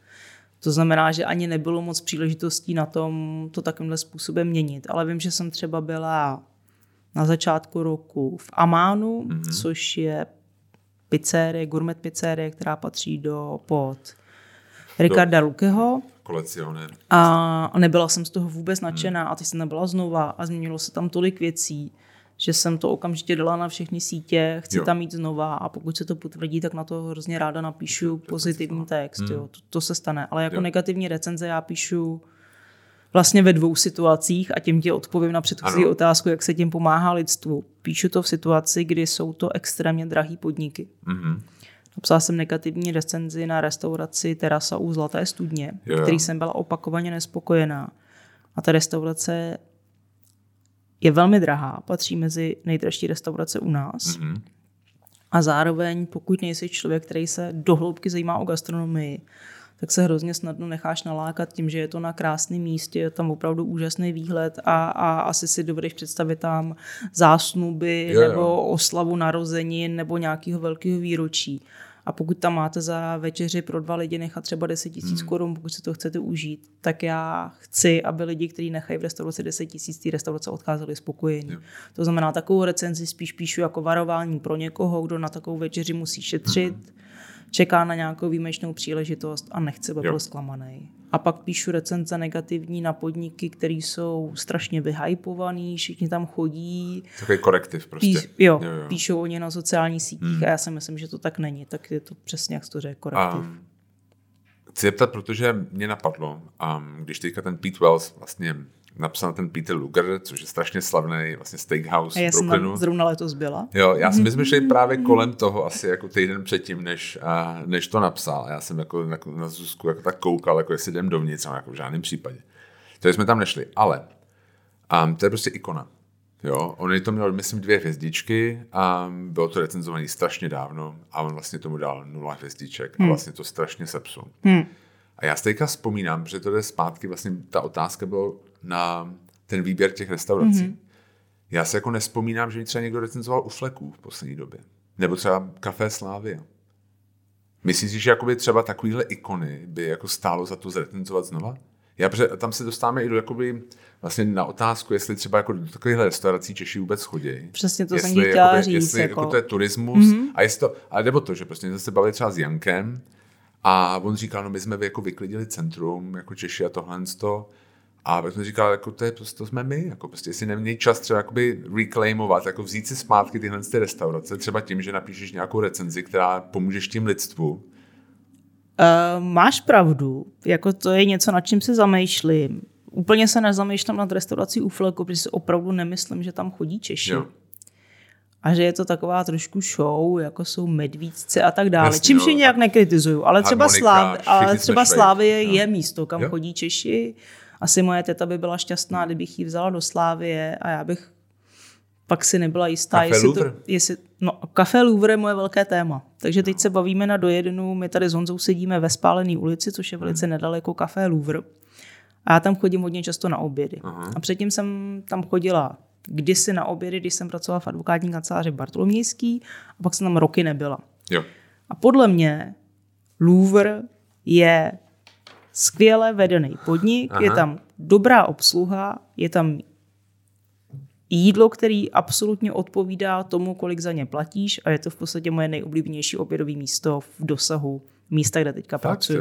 To znamená, že ani nebylo moc příležitostí na tom to takovýmhle způsobem měnit. Ale vím, že jsem třeba byla na začátku roku v Amánu, mm-hmm. což je pizzerie, gourmet pizzerie, která patří do pod Ricarda do... Lukeho.
Kolecione.
A nebyla jsem z toho vůbec nadšená mm. a teď jsem nebyla znova a změnilo se tam tolik věcí, že jsem to okamžitě dala na všechny sítě, chci jo. tam mít znova a pokud se to potvrdí, tak na to hrozně ráda napíšu pozitivní text. Mm. Jo, to, to se stane. Ale jako jo. negativní recenze já píšu vlastně ve dvou situacích a tím ti odpovím na předchozí ano. otázku, jak se tím pomáhá lidstvu. Píšu to v situaci, kdy jsou to extrémně drahý podniky. Mm-hmm. Napsala jsem negativní recenzi na restauraci Terasa u Zlaté studně, jo. který jsem byla opakovaně nespokojená. A ta restaurace je velmi drahá, patří mezi nejdražší restaurace u nás. Mm-hmm. A zároveň, pokud nejsi člověk, který se dohloubky zajímá o gastronomii, tak se hrozně snadno necháš nalákat tím, že je to na krásném místě, je tam opravdu úžasný výhled a, a asi si dovedeš představit tam zásnuby jo, jo. nebo oslavu narozenin nebo nějakého velkého výročí. A pokud tam máte za večeři pro dva lidi nechat třeba 10 tisíc hmm. korun, pokud si to chcete užít, tak já chci, aby lidi, kteří nechají v restauraci 10 tisíc, ty restaurace odcházeli spokojení. Jo. To znamená, takovou recenzi spíš píšu jako varování pro někoho, kdo na takovou večeři musí šetřit. Hmm čeká na nějakou výjimečnou příležitost a nechce, aby byl zklamaný. A pak píšu recenze negativní na podniky, které jsou strašně vyhypovaný, všichni tam chodí.
Takový korektiv prostě.
Píš, jo, jo, jo, píšou oni na sociálních sítích hmm. a já si myslím, že to tak není. Tak je to přesně, jak to řekl, korektiv. Um,
chci zeptat, protože mě napadlo, um, když teďka ten Pete Wells vlastně napsal ten Peter Luger, což je strašně slavný vlastně steakhouse
a já jsem zrovna letos byla.
Jo, já jsem myslím, že právě kolem toho asi jako týden předtím, než, a, než to napsal. Já jsem jako na, na Zuzku jako tak koukal, jako jestli jdem dovnitř, ale jako v žádném případě. Takže jsme tam nešli, ale um, to je prostě ikona. Jo, on to měl, myslím, dvě hvězdičky a bylo to recenzované strašně dávno a on vlastně tomu dal nula hvězdiček hmm. a vlastně to strašně sepsul. Hmm. A já si teďka vzpomínám, že to jde zpátky, vlastně ta otázka byla, na ten výběr těch restaurací. Mm-hmm. Já se jako nespomínám, že mi třeba někdo recenzoval u fleků v poslední době. Nebo třeba Café Slávy. Myslíš si, že jakoby třeba takovýhle ikony by jako stálo za to zrecenzovat znova? Já, protože tam se dostáváme i do jakoby, vlastně na otázku, jestli třeba jako do takovýchhle restaurací Češi vůbec chodí.
Přesně to jestli, jsem chtěla jakoby, říct.
Jestli jako... jako to je turismus mm-hmm. a jestli to, ale nebo to, že prostě jsme se bavili třeba s Jankem a on říkal, no my jsme jako vyklidili centrum, jako Češi a tohle to, a pak jsem říkal, jako to, je, prostě, to jsme my, jako prostě si nemějí čas třeba jakoby reclaimovat, jako vzít si zpátky tyhle ty restaurace, třeba tím, že napíšeš nějakou recenzi, která pomůžeš tím lidstvu. Uh,
máš pravdu, jako to je něco, nad čím se zamýšlím. Úplně se nezamýšlím nad restaurací u Fleku, protože si opravdu nemyslím, že tam chodí Češi. Jo. A že je to taková trošku show, jako jsou medvídci a tak dále. Jasně, Čímž je nějak nekritizuju, ale třeba, Sláv, ale třeba Slávie je místo, kam jo. chodí Češi asi moje teta by byla šťastná, kdybych ji vzala do Slávie a já bych pak si nebyla jistá,
Café
jestli
Louvre?
to... Jestli, no, Café Louvre je moje velké téma. Takže teď se bavíme na dojednu, my tady s Honzou sedíme ve Spálené ulici, což je velice hmm. nedaleko Café Louvre. A já tam chodím hodně často na obědy. Aha. A předtím jsem tam chodila kdysi na obědy, když jsem pracovala v advokátní kanceláři Bartolomějský a pak jsem tam roky nebyla.
Jo.
A podle mě Louvre je skvěle vedený podnik, Aha. je tam dobrá obsluha, je tam jídlo, který absolutně odpovídá tomu, kolik za ně platíš a je to v podstatě moje nejoblíbenější obědové místo v dosahu místa, kde teďka pracuji.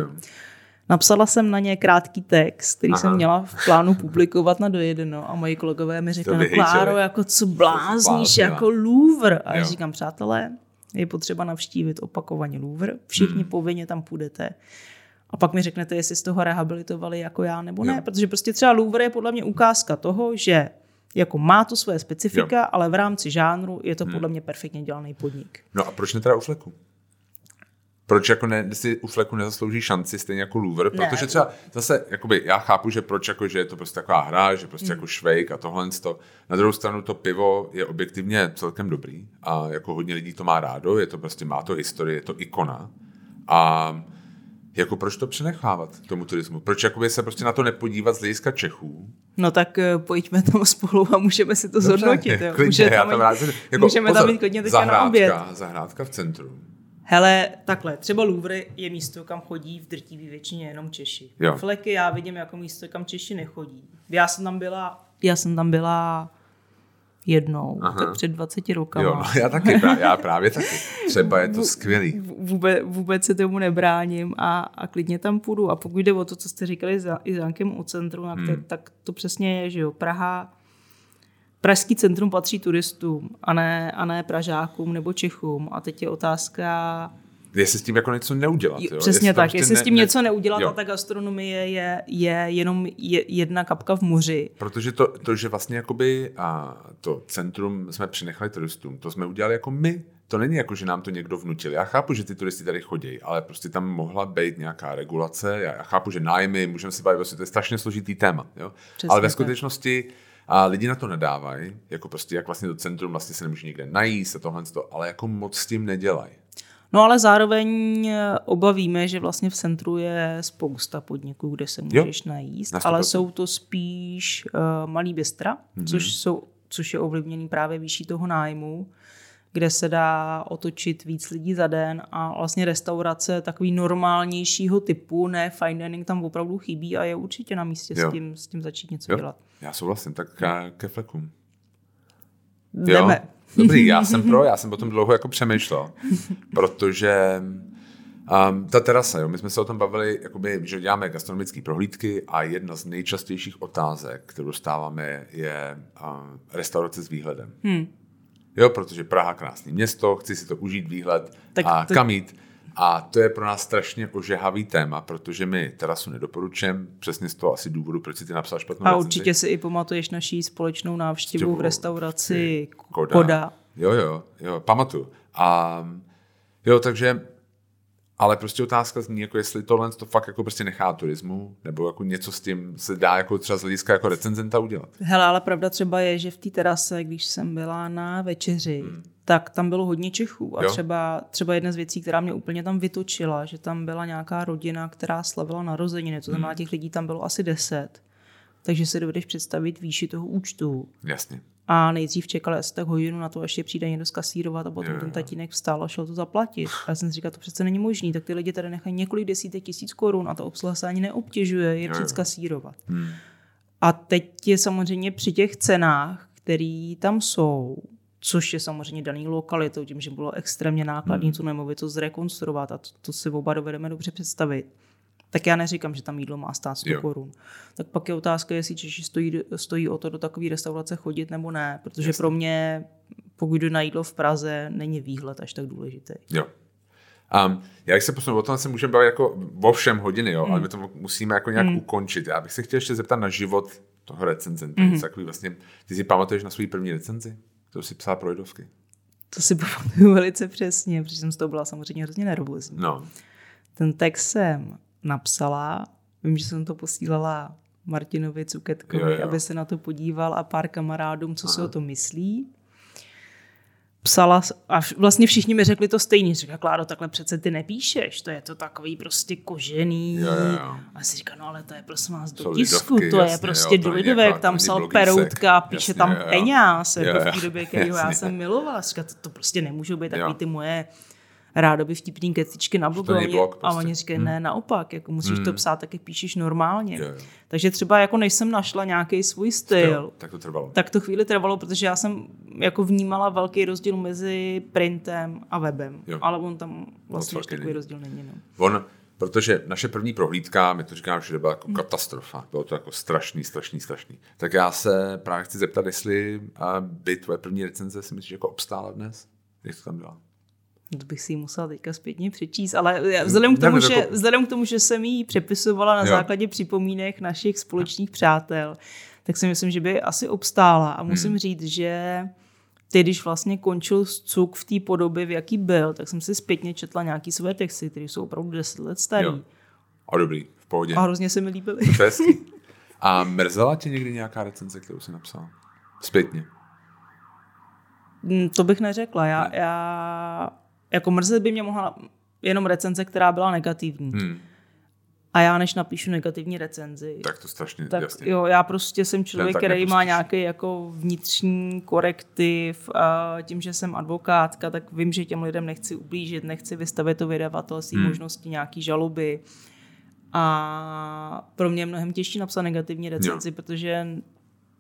Napsala jsem na ně krátký text, který Aha. jsem měla v plánu publikovat na dojedeno a moji kolegové mi řekli, no Kláro, jako co blázníš, jako Louvre. A já říkám, přátelé, je potřeba navštívit opakovaně Louvre, všichni hmm. povinně tam půjdete A pak mi řeknete, jestli z toho rehabilitovali jako já nebo ne, jo. protože prostě třeba Louvre je podle mě ukázka toho, že jako má to své specifika, jo. ale v rámci žánru je to hmm. podle mě perfektně dělaný podnik.
No a proč ne teda u fleku? Proč jako ne, si u fleku nezaslouží šanci stejně jako Louvre? Protože třeba zase, jakoby, já chápu, že proč jako, že je to prostě taková hra, že prostě hmm. jako švejk a tohle. To. Na druhou stranu to pivo je objektivně celkem dobrý a jako hodně lidí to má rádo, je to prostě, má to historii, je to ikona. A jako proč to přenechávat tomu turismu? Proč jakoby se prostě na to nepodívat z hlediska Čechů?
No tak uh, pojďme tam spolu a můžeme si to Dobře, zhodnotit. Jo. Klidně, Může tam, tam rád, jako, můžeme pozor, tam mít klidně teďka na oběd.
Zahrádka v centru.
Hele, takhle, třeba Louvre je místo, kam chodí v drtivé většině jenom Češi. Jo. Fleky já vidím jako místo, kam Češi nechodí. Já jsem tam byla, já jsem tam byla jednou, Aha. tak před 20 rokama.
Jo, no, já taky, já právě taky. Třeba je to skvělý.
Vůbec, vůbec se tomu nebráním a, a klidně tam půjdu. A pokud jde o to, co jste říkali za, i za u centru, hmm. tak, tak to přesně je, že jo, Praha, Pražský centrum patří turistům a ne, a ne Pražákům nebo Čechům. A teď je otázka,
jestli s tím jako něco neudělat. Jo?
Přesně jestli tak, prostě jestli ne, s tím ne, něco neudělat jo. a ta gastronomie je, je jenom je, jedna kapka v moři.
Protože to, to že vlastně jakoby a to centrum jsme přenechali turistům, to jsme udělali jako my. To není jako, že nám to někdo vnutil. Já chápu, že ty turisti tady chodí, ale prostě tam mohla být nějaká regulace. Já, já chápu, že nájmy, můžeme si bavit, vlastně to je strašně složitý téma. Jo? ale ve skutečnosti a lidi na to nedávají, jako prostě jak vlastně do centrum vlastně se nemůže nikde najíst a tohle, ale jako moc s tím nedělají.
No ale zároveň eh, oba víme, že vlastně v centru je spousta podniků, kde se můžeš jo, najíst, ale jsou to spíš uh, malý bystra, mm-hmm. což, jsou, což je ovlivněný právě výší toho nájmu, kde se dá otočit víc lidí za den a vlastně restaurace takový normálnějšího typu, ne fine dining tam opravdu chybí a je určitě na místě s tím, s tím začít něco jo. dělat.
Já souhlasím, tak ke flekům.
Jdeme. Jo?
Dobrý, já jsem pro, já jsem potom dlouho jako přemýšlel, protože um, ta terasa, jo, my jsme se o tom bavili, jakoby, že děláme gastronomické prohlídky a jedna z nejčastějších otázek, kterou dostáváme, je um, restaurace s výhledem. Hmm. Jo, protože Praha krásný město, chci si to užít výhled tak a to... kam jít. A to je pro nás strašně ožehavý téma, protože my terasu nedoporučujeme, přesně z toho asi důvodu, proč si ty napsal špatnou
A recenzi. určitě si i pamatuješ naší společnou návštěvu v restauraci Koda. Koda.
Jo, jo, jo, pamatuju. A jo, takže ale prostě otázka zní, jako jestli tohle to fakt jako prostě nechá turismu, nebo jako něco s tím se dá jako třeba z hlediska jako recenzenta udělat.
Hele, ale pravda třeba je, že v té terase, když jsem byla na večeři, hmm. tak tam bylo hodně Čechů. A třeba, třeba jedna z věcí, která mě úplně tam vytočila, že tam byla nějaká rodina, která slavila narozeniny, to znamená, hmm. těch lidí tam bylo asi deset. Takže si dovedeš představit výši toho účtu.
Jasně.
A nejdřív čekali asi tak hodinu na to, až je přijde někdo skasírovat a potom jo. ten tatínek vstal a šel to zaplatit. A já jsem si říkal, to přece není možné, tak ty lidi tady nechají několik desítek tisíc korun a ta obsluha se ani neobtěžuje je před skasírovat. Hmm. A teď je samozřejmě při těch cenách, které tam jsou, což je samozřejmě daný lokalitou, tím, že bylo extrémně nákladné hmm. tu nemovitost zrekonstruovat a to, to si oba dovedeme dobře představit tak já neříkám, že tam jídlo má stát 100 korun. Tak pak je otázka, jestli Češi stojí, stojí o to do takové restaurace chodit nebo ne, protože Jasně. pro mě, pokud jdu na jídlo v Praze, není výhled až tak důležitý.
Jo. Um, jak se posunu, o tom se můžeme bavit jako o všem hodiny, jo, mm. ale my to musíme jako nějak mm. ukončit. Já bych se chtěl ještě zeptat na život toho recenzenta. Mm. Takový vlastně, ty si pamatuješ na svůj první recenzi? To si psala pro Lidovky.
To si pamatuju velice přesně, protože jsem z toho byla samozřejmě hrozně nervózní. No. Ten text jsem napsala. Vím, že jsem to posílala Martinovi Cuketkovi, jo, jo. aby se na to podíval a pár kamarádům, co Aha. si o tom myslí. Psala a vlastně všichni mi řekli to stejně. Říká, Kláro, takhle přece ty nepíšeš, to je to takový prostě kožený. Jo, jo. A si říká, no ale to je prosím vás do tisku, to jasně, je prostě do lidovek, tam psal peroutka, píše jasně, tam jo, peněz, jako v té době, kterého já jsem milovala. Říká, to, to prostě nemůžou být takový ty moje rádoby vtipný kecičky na blogu. Prostě. A oni říkají, hmm. ne, naopak, jako musíš hmm. to psát, tak jak píšeš normálně. Jo, jo. Takže třeba jako než jsem našla nějaký svůj styl, jo,
tak to trvalo.
Tak to chvíli trvalo, protože já jsem jako vnímala velký rozdíl mezi printem a webem. Jo. Ale on tam vlastně no, takový rozdíl není. No.
On, protože naše první prohlídka, my to říkáme, že byla jako hmm. katastrofa. Bylo to jako strašný, strašný, strašný. Tak já se právě chci zeptat, jestli by tvoje první recenze si myslíš jako obstála dnes? Jak to tam byla?
To bych si ji musela teďka zpětně přečíst, ale vzhledem k tomu, že, jako... vzhledem k tomu že jsem ji přepisovala na jo. základě připomínek našich společných přátel, tak si myslím, že by asi obstála. A musím hmm. říct, že ty, když vlastně končil cuk v té podobě, v jaký byl, tak jsem si zpětně četla nějaký své texty, které jsou opravdu 10 let starý. Jo.
A dobrý, v pohodě.
A hrozně se mi líbily.
A mrzela tě někdy nějaká recenze, kterou jsi napsal? Zpětně.
Mm, to bych neřekla. Já, ne. já jako mrzet by mě mohla jenom recenze, která byla negativní. Hmm. A já než napíšu negativní recenzi,
tak to strašně
tak
jasně.
Jo, já prostě jsem člověk, který má nějaký jako vnitřní korektiv a tím, že jsem advokátka, tak vím, že těm lidem nechci ublížit, nechci vystavit to vydavatelství hmm. možnosti nějaký žaloby. A pro mě je mnohem těžší napsat negativní recenzi, jo. protože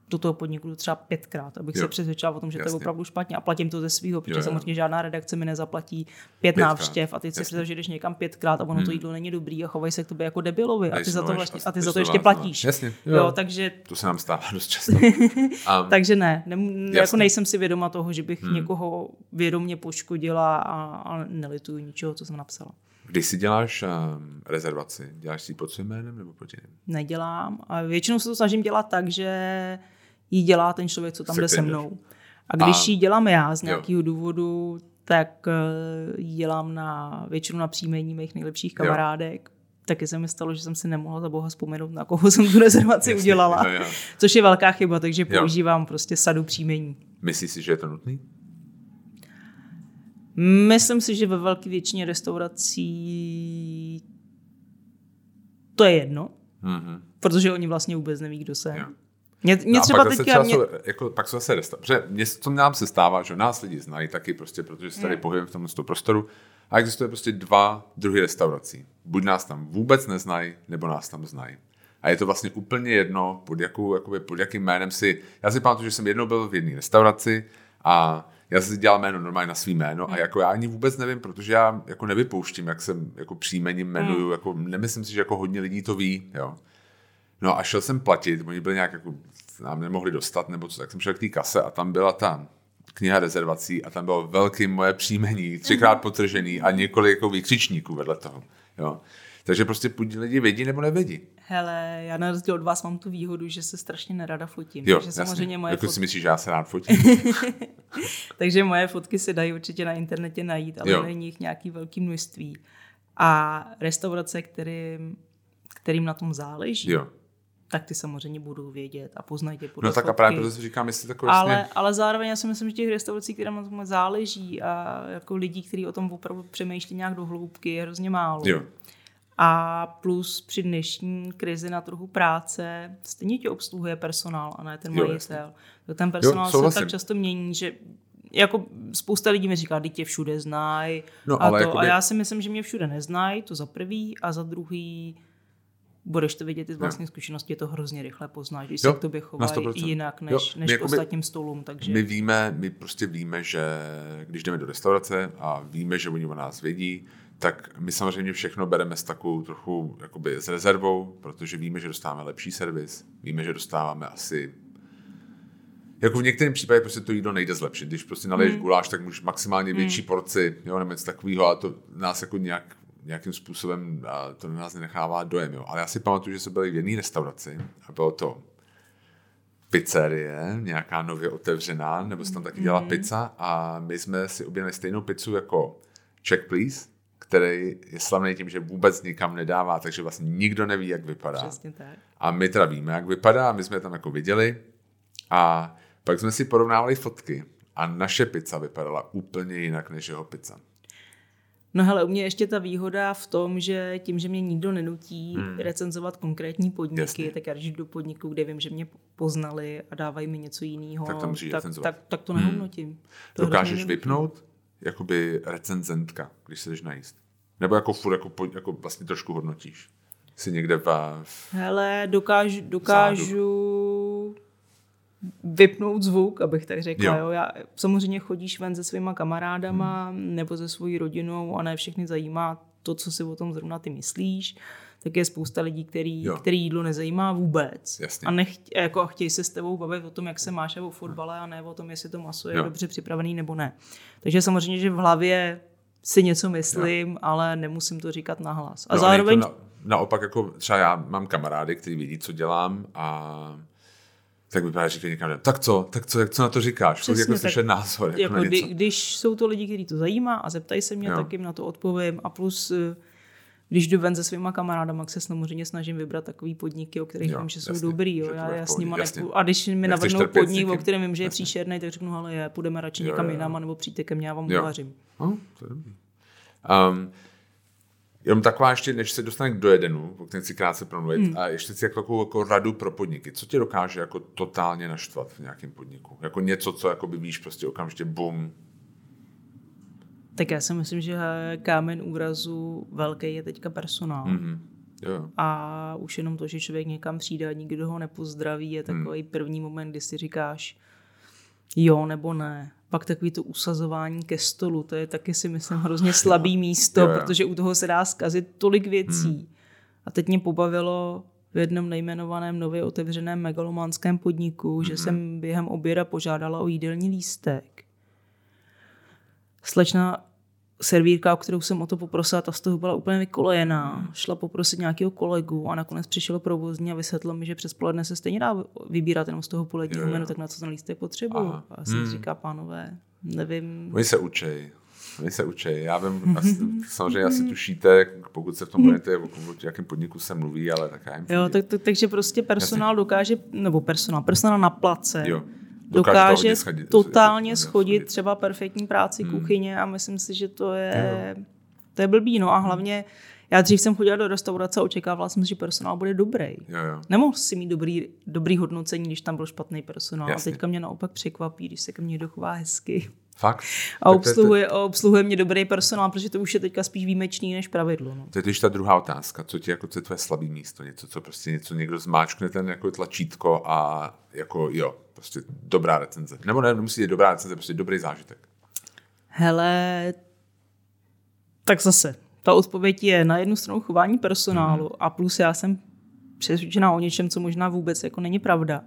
do toho podniku třeba pětkrát, abych jo. se přesvědčila o tom, že Jasně. to je opravdu špatně a platím to ze svého, protože jo, jo. samozřejmě žádná redakce mi nezaplatí pět pětkrát. návštěv a teď si představ, že jdeš někam pětkrát a ono hmm. to jídlo není dobrý a chovají se k tobě jako debilovi a ty za to, vlastně, a ty za to ještě platíš.
Jasně,
jo. jo. takže...
To se nám stává dost často.
um, takže ne, ne jako nejsem si vědoma toho, že bych hmm. někoho vědomě poškodila a, a nelituju ničeho, co jsem napsala.
Když si děláš um, rezervaci, děláš si pod svým jménem nebo pod jiným?
Nedělám. A většinou se to snažím dělat tak, že ji dělá ten člověk, co tam jde se mnou. A když a... ji dělám já z nějakého důvodu, tak uh, ji dělám na, většinu na příjmení mých nejlepších kamarádek. Jo. Taky se mi stalo, že jsem si nemohla za boha vzpomenout, na koho jsem tu rezervaci Jasně, udělala. Jo, jo. Což je velká chyba, takže jo. používám prostě sadu příjmení.
Myslíš si, že je to nutný?
Myslím si, že ve velké většině restaurací to je jedno, mm-hmm. protože oni vlastně vůbec neví, kdo jsem. Jo. Mě, mě no třeba
pak teďka... Mě... Jsou, jako, pak jsou zase resta... Protože mě, to nám se stává, že nás lidi znají taky prostě, protože se tady mm. pohybujeme v tomto prostoru a existuje prostě dva druhy restaurací. Buď nás tam vůbec neznají, nebo nás tam znají. A je to vlastně úplně jedno, pod, jakou, jakoby, pod jakým jménem si... Já si pamatuju, že jsem jednou byl v jedné restauraci a já si dělal jméno normálně na svý jméno a mm. jako já ani vůbec nevím, protože já jako nevypouštím, jak jsem jako příjmením jmenuju, mm. jako nemyslím si, že jako hodně lidí to ví, jo. No a šel jsem platit, oni byli nějak jako, nám nemohli dostat, nebo co, tak jsem šel k té kase a tam byla ta kniha rezervací a tam bylo velké moje příjmení, třikrát potržený a několik jako výkřičníků vedle toho. Jo. Takže prostě buď lidi vědí nebo nevědí.
Hele, já na rozdíl od vás mám tu výhodu, že se strašně nerada fotím. Jo, takže samozřejmě moje
jako fot... si myslíš, že já se rád fotím?
takže moje fotky se dají určitě na internetě najít, ale jo. není jich nějaký velký množství. A restaurace, kterým, kterým na tom záleží, jo tak ty samozřejmě budou vědět a poznají tě
podle No tak a právě proto si říkám, jestli takové
ale, vlastně... ale zároveň já si myslím, že těch restaurací, které na tom záleží a jako lidí, kteří o tom opravdu přemýšlí nějak do hloubky, je hrozně málo. Jo. A plus při dnešní krizi na trhu práce stejně tě obsluhuje personál a ne ten majitel. Ten personál jo, se tak často mění, že jako spousta lidí mi říká, tě všude znají. No, a, to, jakoby... a já si myslím, že mě všude neznají, to za prvý, a za druhý budeš to vidět i z vlastní zkušenosti, to hrozně rychle poznáš, když jo, se k tobě chovají jinak než, jo, než k ostatním stolům. Takže...
My víme, my prostě víme, že když jdeme do restaurace a víme, že oni o nás vědí, tak my samozřejmě všechno bereme s takovou trochu jakoby s rezervou, protože víme, že dostáváme lepší servis, víme, že dostáváme asi jako v některém případě prostě to jídlo nejde zlepšit. Když prostě naleješ mm. guláš, tak můžeš maximálně větší mm. porci, jo, nebo něco takového, a to nás jako nějak nějakým způsobem to na nás nenechává dojem. Jo. Ale já si pamatuju, že jsme byli v jedné restauraci a bylo to pizzerie, nějaká nově otevřená, nebo se tam taky dělala mm-hmm. pizza a my jsme si objednali stejnou pizzu jako Check Please, který je slavný tím, že vůbec nikam nedává, takže vlastně nikdo neví, jak vypadá.
Přesně tak.
A my teda víme, jak vypadá, my jsme tam jako viděli a pak jsme si porovnávali fotky a naše pizza vypadala úplně jinak než jeho pizza.
No hele, u mě ještě ta výhoda v tom, že tím, že mě nikdo nenutí hmm. recenzovat konkrétní podniky, Jasně. tak já když do podniku, kde vím, že mě poznali a dávají mi něco jiného, tak, tak, tak, tak to hmm. nehodnotím. Hmm.
To Dokážeš vypnout jakoby recenzentka, když se jdeš najíst? Nebo jako furt jako, jako vlastně trošku hodnotíš? Jsi někde v...
Hele, dokážu, dokážu vypnout zvuk, abych tak řekla. Jo. Jo. Já, samozřejmě chodíš ven se svýma kamarádama hmm. nebo se svojí rodinou a ne všechny zajímá to, co si o tom zrovna ty myslíš. Tak je spousta lidí, který, který jídlo nezajímá vůbec.
Jasně.
A, nech, jako, a chtějí se s tebou bavit o tom, jak se máš o fotbale a ne o tom, jestli to maso je jo. dobře připravený nebo ne. Takže samozřejmě, že v hlavě si něco myslím, jo. ale nemusím to říkat nahlas.
A no, zároveň... Na, naopak, jako třeba já mám kamarády, kteří vidí, co dělám a tak by právě říkali někam, tak co, tak co, jak co na to říkáš? Přesně, jako slyšet názor. Jako
jako kdy, když jsou to lidi, kteří to zajímá a zeptají se mě, jo. tak jim na to odpovím. A plus, eh, když jdu ven se svýma kamarádama, tak se samozřejmě snažím vybrat takový podniky, o kterých jo, vím, že jsou jasně, dobrý. Jo. Já, já s nima a když mi navrhnou podnik, o kterém vím, že je příšerný, tak řeknu, ale je, půjdeme radši jo, někam jinam, nebo přijďte ke mně, já vám uvařím.
No, to je dobrý. Um, Jenom taková ještě, než se dostane k dojedenu, o kterém si krátce promluvit, hmm. a ještě si jako takovou jako radu pro podniky. Co tě dokáže jako totálně naštvat v nějakém podniku? Jako něco, co jako by víš prostě okamžitě bum.
Tak já si myslím, že kámen úrazu velký je teďka personál. Mm-hmm. Jo. A už jenom to, že člověk někam přijde a nikdo ho nepozdraví, je hmm. takový hmm. první moment, kdy si říkáš jo nebo ne pak takový to usazování ke stolu, to je taky si myslím hrozně slabý místo, jo, jo. protože u toho se dá zkazit tolik věcí. Hmm. A teď mě pobavilo v jednom nejmenovaném nově otevřeném megalománském podniku, hmm. že jsem během oběda požádala o jídelní lístek. Slečna servírka, o kterou jsem o to poprosila, ta z toho byla úplně vykolejená. Šla poprosit nějakého kolegu a nakonec přišel provozní a vysvětlil mi, že přes poledne se stejně dá vybírat jenom z toho poledního menu, tak na co ten lístek potřebuju. A jsem hmm. říká, pánové, nevím.
Oni se učej. Oni se učí. Já vím, asi, samozřejmě asi tušíte, pokud se v tom budete, o jakém podniku se mluví, ale tak já jim
Jo, tak, tak, takže prostě personál dokáže, nebo personál, personál na place jo dokáže, dokáže schodit, totálně schodit třeba perfektní práci hmm. kuchyně a myslím si, že to je, to je blbý. No a hlavně já dřív jsem chodila do restaurace a očekávala jsem, že personál bude dobrý.
Jo, jo.
Nemohl si mít dobrý, dobrý hodnocení, když tam byl špatný personál. Jasně. A teďka mě naopak překvapí, když se ke mně dochová hezky.
Fakt?
A obsluhuje, to, obsluhuje mě dobrý personál, protože to už je teďka spíš výjimečný než pravidlo. No.
To je totiž ta druhá otázka. Co ti jako co je tvoje slabý místo? Něco, co prostě něco někdo zmáčkne ten jako tlačítko a jako jo, prostě dobrá recenze. Nebo ne, nemusí být dobrá recenze, prostě dobrý zážitek.
Hele, tak zase, ta odpověď je na jednu stranu chování personálu mm-hmm. a plus já jsem přesvědčená o něčem, co možná vůbec jako není pravda.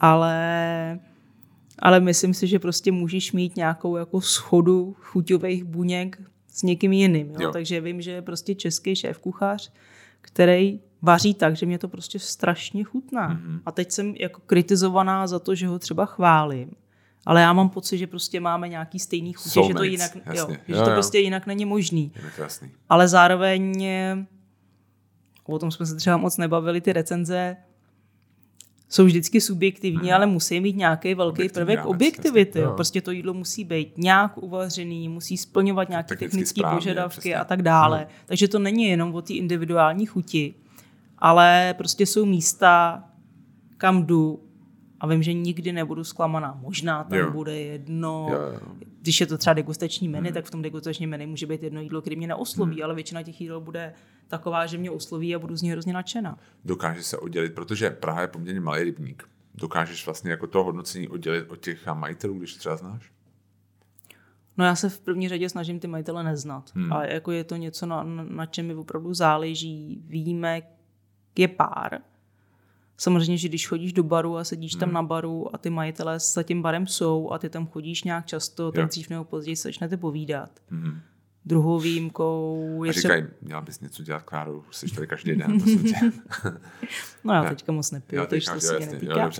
Ale ale myslím si, že prostě můžeš mít nějakou jako schodu chuťových buněk s někým jiným. Jo? Jo. Takže vím, že je prostě český šéf kuchař, který vaří tak, že mě to prostě strašně chutná. Mm-hmm. A teď jsem jako kritizovaná za to, že ho třeba chválím. Ale já mám pocit, že prostě máme nějaký stejný chutě, že to jinak, jasně. jo, že jo, to jo. prostě jinak není možný.
Jasný.
Ale zároveň o tom jsme se třeba moc nebavili, ty recenze jsou vždycky subjektivní, hmm. ale musí mít nějaký velký prvek objektivity. Jo. Prostě to jídlo musí být nějak uvařený, musí splňovat nějaké technické požadavky přesně. a tak dále. Hmm. Takže to není jenom o té individuální chuti, ale prostě jsou místa, kam jdu a vím, že nikdy nebudu zklamaná. Možná tam jo. bude jedno, jo, jo. když je to třeba degustační menu, hmm. tak v tom degustačním menu může být jedno jídlo, které mě neosloví, hmm. ale většina těch jídel bude taková, že mě osloví a budu z ní hrozně nadšená.
Dokáže se oddělit, protože Praha je poměrně malý rybník. Dokážeš vlastně jako to hodnocení oddělit od těch majitelů, když třeba znáš?
No já se v první řadě snažím ty majitele neznat. Hmm. A jako je to něco, na, na čem mi opravdu záleží. Víme, je pár. Samozřejmě, že když chodíš do baru a sedíš hmm. tam na baru a ty majitelé za tím barem jsou a ty tam chodíš nějak často, tak dřív nebo později se začnete povídat. Hmm. Druhou výjimkou
je... A říkaj, třeba... měla bys něco dělat, Kláru, jsi tady každý den,
no já teďka moc nepiju, takže to se mě netýká. Jo,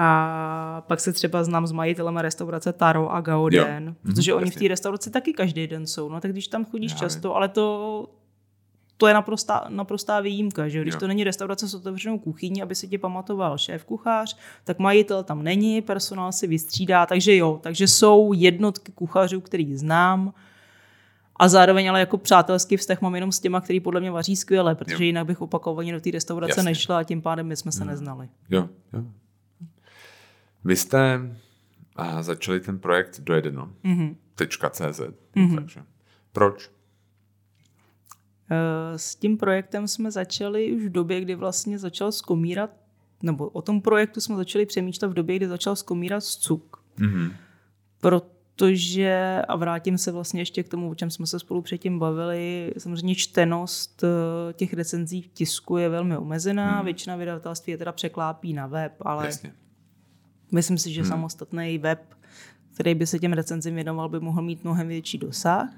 a pak se třeba znám s majitelem restaurace Taro a Gauden, jo. protože mhm, oni jasně. v té restauraci taky každý den jsou. No tak když tam chodíš já, často, ale to, to je naprostá, naprostá výjimka, že když jo. to není restaurace s otevřenou kuchyní, aby si tě pamatoval šéf kuchař, tak majitel tam není, personál si vystřídá, takže jo, takže jsou jednotky kuchařů, který znám, a zároveň ale jako přátelský vztah mám jenom s těma, který podle mě vaří skvěle, protože jo. jinak bych opakovaně do té restaurace Jasně. nešla a tím pádem my jsme se hmm. neznali.
Jo, jo. Vy jste a začali ten projekt do jedno. Mm-hmm. .cz. Mm-hmm. Takže. Proč?
Eh, s tím projektem jsme začali už v době, kdy vlastně začal skomírat, nebo o tom projektu jsme začali přemýšlet v době, kdy začal skomírat cuk. Mm-hmm. Protože, a vrátím se vlastně ještě k tomu, o čem jsme se spolu předtím bavili, samozřejmě čtenost eh, těch recenzí v tisku je velmi omezená, mm-hmm. většina vydavatelství je teda překlápí na web, ale Jasně. myslím si, že mm-hmm. samostatný web, který by se těm recenzím věnoval, by mohl mít mnohem větší dosah.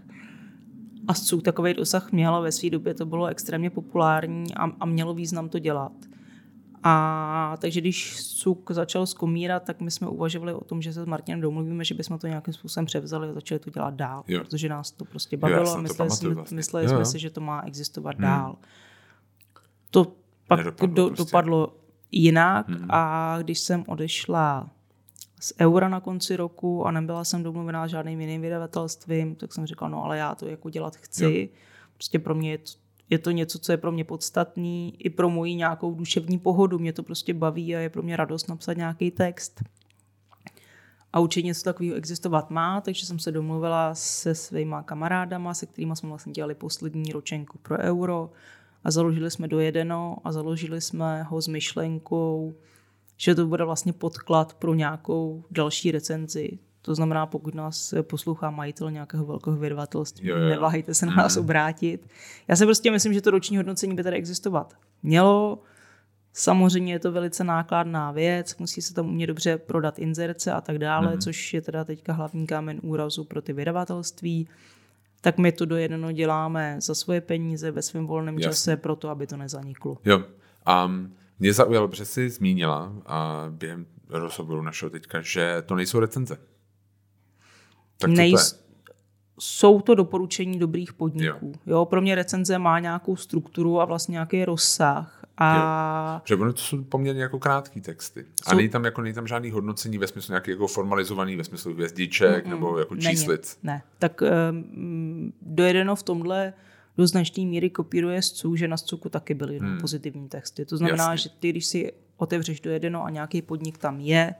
A Scuk takový dosah měl, ve své době to bylo extrémně populární a, a mělo význam to dělat. A takže když Cuk začal skomírat, tak my jsme uvažovali o tom, že se s Martinem domluvíme, že bychom to nějakým způsobem převzali a začali to dělat dál, jo. protože nás to prostě bavilo jo, a mysleli, jsme, vlastně. mysleli jo, jo. jsme si, že to má existovat hmm. dál. To pak Nedopadlo do, prostě. dopadlo jinak hmm. a když jsem odešla z Eura na konci roku a nebyla jsem domluvená s žádným jiným vydavatelstvím, tak jsem říkala, no ale já to jako dělat chci. Jo. Prostě pro mě je to, je to něco, co je pro mě podstatný, i pro moji nějakou duševní pohodu. Mě to prostě baví a je pro mě radost napsat nějaký text. A určitě něco takového existovat má, takže jsem se domluvila se svýma kamarádama, se kterými jsme vlastně dělali poslední ročenku pro euro a založili jsme dojedeno a založili jsme ho s myšlenkou, že to bude vlastně podklad pro nějakou další recenzi. To znamená, pokud nás poslouchá majitel nějakého velkého vydavatelství, neváhejte se na nás mm. obrátit. Já si prostě myslím, že to roční hodnocení by tady existovat mělo. Samozřejmě je to velice nákladná věc, musí se tam umět dobře prodat inzerce a tak dále, mm. což je teda teďka hlavní kámen úrazu pro ty vydavatelství. Tak my to dojedno děláme za svoje peníze ve svém volném Jasně. čase, proto aby to nezaniklo.
Jo. Um, mě zaujalo, že jsi zmínila a během rozhovoru našeho teďka, že to nejsou recenze.
Tak Nej, to jsou to doporučení dobrých podniků. Jo. jo. Pro mě recenze má nějakou strukturu a vlastně nějaký rozsah. A...
Že to jsou poměrně jako krátký texty. A jsou... není tam, jako, není tam žádný hodnocení ve smyslu nějaký jako formalizovaný, ve smyslu hvězdiček mm, nebo jako číslic.
Ne. Tak um, dojedeno v tomhle do značné míry kopíruje z že na Scuku taky byly hmm. pozitivní texty. To znamená, Jasně. že ty, když si otevřeš dojedeno a nějaký podnik tam je,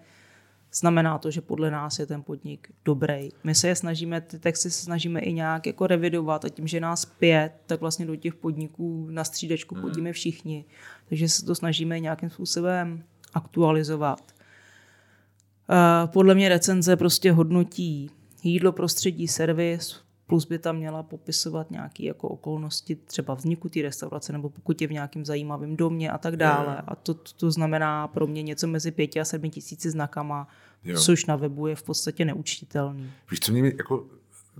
znamená to, že podle nás je ten podnik dobrý. My se je snažíme, ty texty se snažíme i nějak jako revidovat a tím, že nás pět, tak vlastně do těch podniků na střídečku hmm. chodíme všichni. Takže se to snažíme nějakým způsobem aktualizovat. Eh, podle mě recenze prostě hodnotí jídlo, prostředí, servis, plus by tam měla popisovat nějaké jako okolnosti třeba vzniku té restaurace nebo pokud je v nějakém zajímavém domě a tak dále. Jo. A to, to, to znamená pro mě něco mezi pěti a sedmi tisíci znakama, jo. což na webu je v podstatě neučitelný.
Víš, co mě jako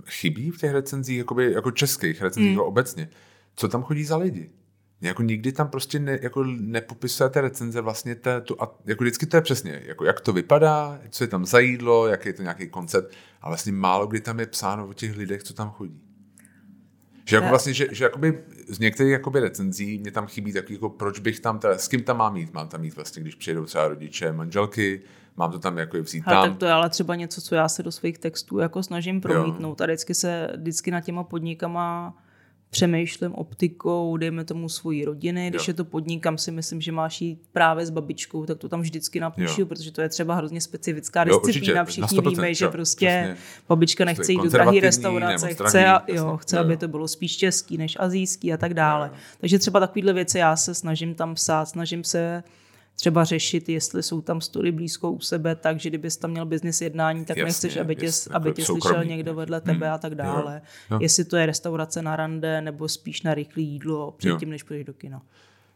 chybí v těch recenzích, jakoby, jako českých recenzích hmm. obecně? Co tam chodí za lidi? Jako nikdy tam prostě ne, jako nepopisujete recenze vlastně té, tu, jako vždycky to je přesně, jako jak to vypadá, co je tam za jídlo, jaký je to nějaký koncept a vlastně málo kdy tam je psáno o těch lidech, co tam chodí. Že jako vlastně, že, že jakoby z některých jakoby recenzí mě tam chybí takový, jako proč bych tam, teda, s kým tam mám jít? Mám tam jít vlastně, když přijedou třeba rodiče, manželky, mám to tam jako vzít
Hele,
tam.
Tak to je ale třeba něco, co já se do svých textů jako snažím promítnout. Jo. A vždycky se, vždycky na těma podnikama přemýšlím optikou, dejme tomu svoji rodiny. Když jo. je to podnik, kam si myslím, že máš jít právě s babičkou, tak to tam vždycky napíšu, jo. protože to je třeba hrozně specifická disciplína. Všichni víme, že prostě přesně. babička nechce jít do drahé restaurace, chce, jo, chce jo. aby to bylo spíš český než azijský a tak dále. Jo. Takže třeba takovéhle věci já se snažím tam psát, snažím se třeba řešit, jestli jsou tam stoly blízko u sebe, takže kdybys tam měl business jednání, tak Jasně, nechceš, aby tě, jasně, aby tě slyšel někdo vedle tebe hmm. a tak dále. Jo, jo. Jestli to je restaurace na rande nebo spíš na rychlé jídlo předtím, jo. než půjdeš do kina.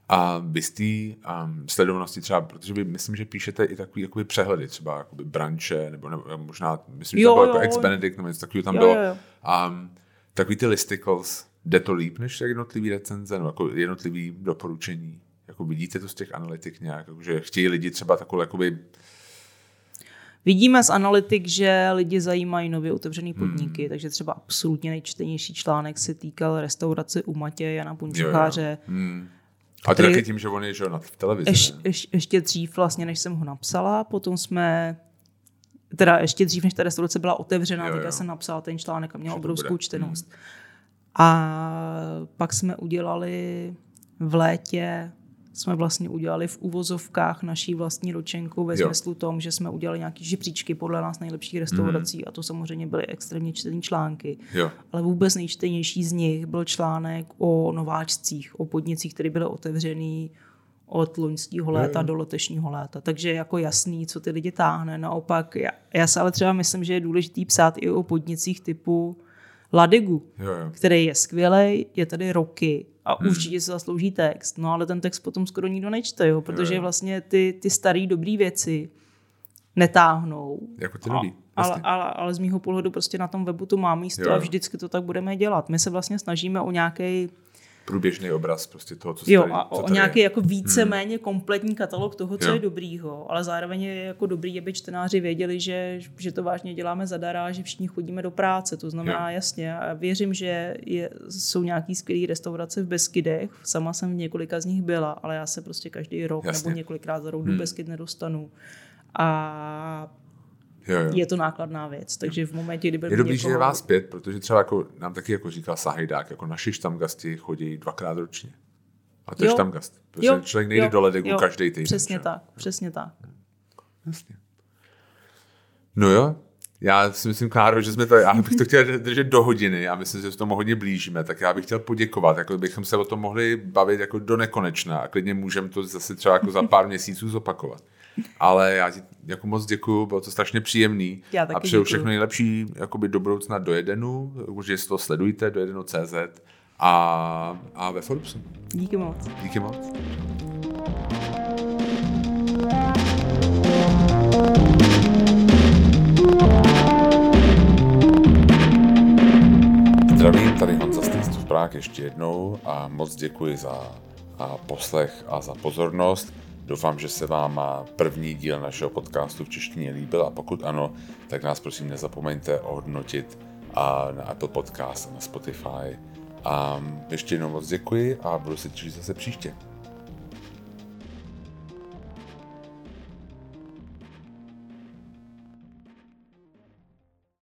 A vy z té um, sledovanosti třeba, protože vy myslím, že píšete i takový jakoby přehledy, třeba jakoby branče, nebo, nebo možná, myslím, že jo, to bylo jako ex-Benedict, nebo něco takového tam jo, bylo. Jo, jo. Um, takový ty listicles, jde to líp než jednotlivý recenze, nebo jako jednotlivý doporučení? Jako vidíte to z těch analytik nějak, že chtějí lidi třeba takové jakoby
Vidíme z analytik, že lidi zajímají nově otevřené hmm. podniky, hmm. takže třeba absolutně nejčtenější článek se týkal restaurace u Matě Jana Punčucháře. Hmm.
A to taky tím, že on je že v televizi.
Ješ, ješ, ještě dřív vlastně, než jsem ho napsala, potom jsme teda ještě dřív, než ta restaurace byla otevřená, tak já jsem napsala ten článek a měl obrovskou čtenost. Hmm. A pak jsme udělali v létě jsme vlastně udělali v uvozovkách naší vlastní ročenku ve smyslu tom, že jsme udělali nějaký žebříčky podle nás nejlepších restaurací mm. a to samozřejmě byly extrémně čtené články. Jo. Ale vůbec nejčtenější z nich byl článek o nováčcích, o podnicích, které byly otevřený od loňského léta jo. do letošního léta. Takže jako jasný, co ty lidi táhne. Naopak, já, já se ale třeba myslím, že je důležitý psát i o podnicích typu Ladegu, jo, jo. který je skvělý, je tady roky a hmm. určitě se zaslouží text. No ale ten text potom skoro nikdo nečte, jo, protože jo, jo. vlastně ty, ty staré dobré věci netáhnou.
Jako ty nový.
ale, ale, ale z mýho pohledu prostě na tom webu to má místo jo. a vždycky to tak budeme dělat. My se vlastně snažíme o nějaký
průběžný obraz prostě toho, co
Jo,
tady,
a
co
o nějaký je. jako víceméně hmm. kompletní katalog toho, co jo. je dobrýho, ale zároveň je jako dobrý, aby čtenáři věděli, že, že to vážně děláme zadara, že všichni chodíme do práce, to znamená jo. jasně. A věřím, že je, jsou nějaký skvělé restaurace v Beskydech, sama jsem v několika z nich byla, ale já se prostě každý rok jasně. nebo několikrát za rok hmm. do Beskyd nedostanu. A Jo, jo. je to nákladná věc. Takže v momentě, kdy
Je dobrý, někoho... že je vás pět, protože třeba jako, nám taky jako říká Sahajdák, jako naši štamgasti chodí dvakrát ročně. A to jo. je štamgast. Protože jo. člověk nejde jo. do ledegu každý týden.
Přesně tak, přesně tak.
Jasně. No jo, já si myslím, Kláro, že jsme to, já bych to chtěl držet do hodiny a myslím, že se tomu hodně blížíme, tak já bych chtěl poděkovat, jako bychom se o tom mohli bavit jako do nekonečna a klidně můžeme to zase třeba jako za pár měsíců zopakovat. Ale já ti jako moc děkuju, bylo to strašně příjemný.
Já taky
a přeju všechno nejlepší jakoby do budoucna do jedenu, že si to sledujte, do jedenu CZ a, a ve Forbesu.
Díky moc.
Díky moc. Zdravím, tady Honza Prague ještě jednou a moc děkuji za a poslech a za pozornost. Doufám, že se vám první díl našeho podcastu v češtině líbil a pokud ano, tak nás prosím nezapomeňte ohodnotit a na Apple Podcast a na Spotify. A ještě jednou moc děkuji a budu se těšit zase příště.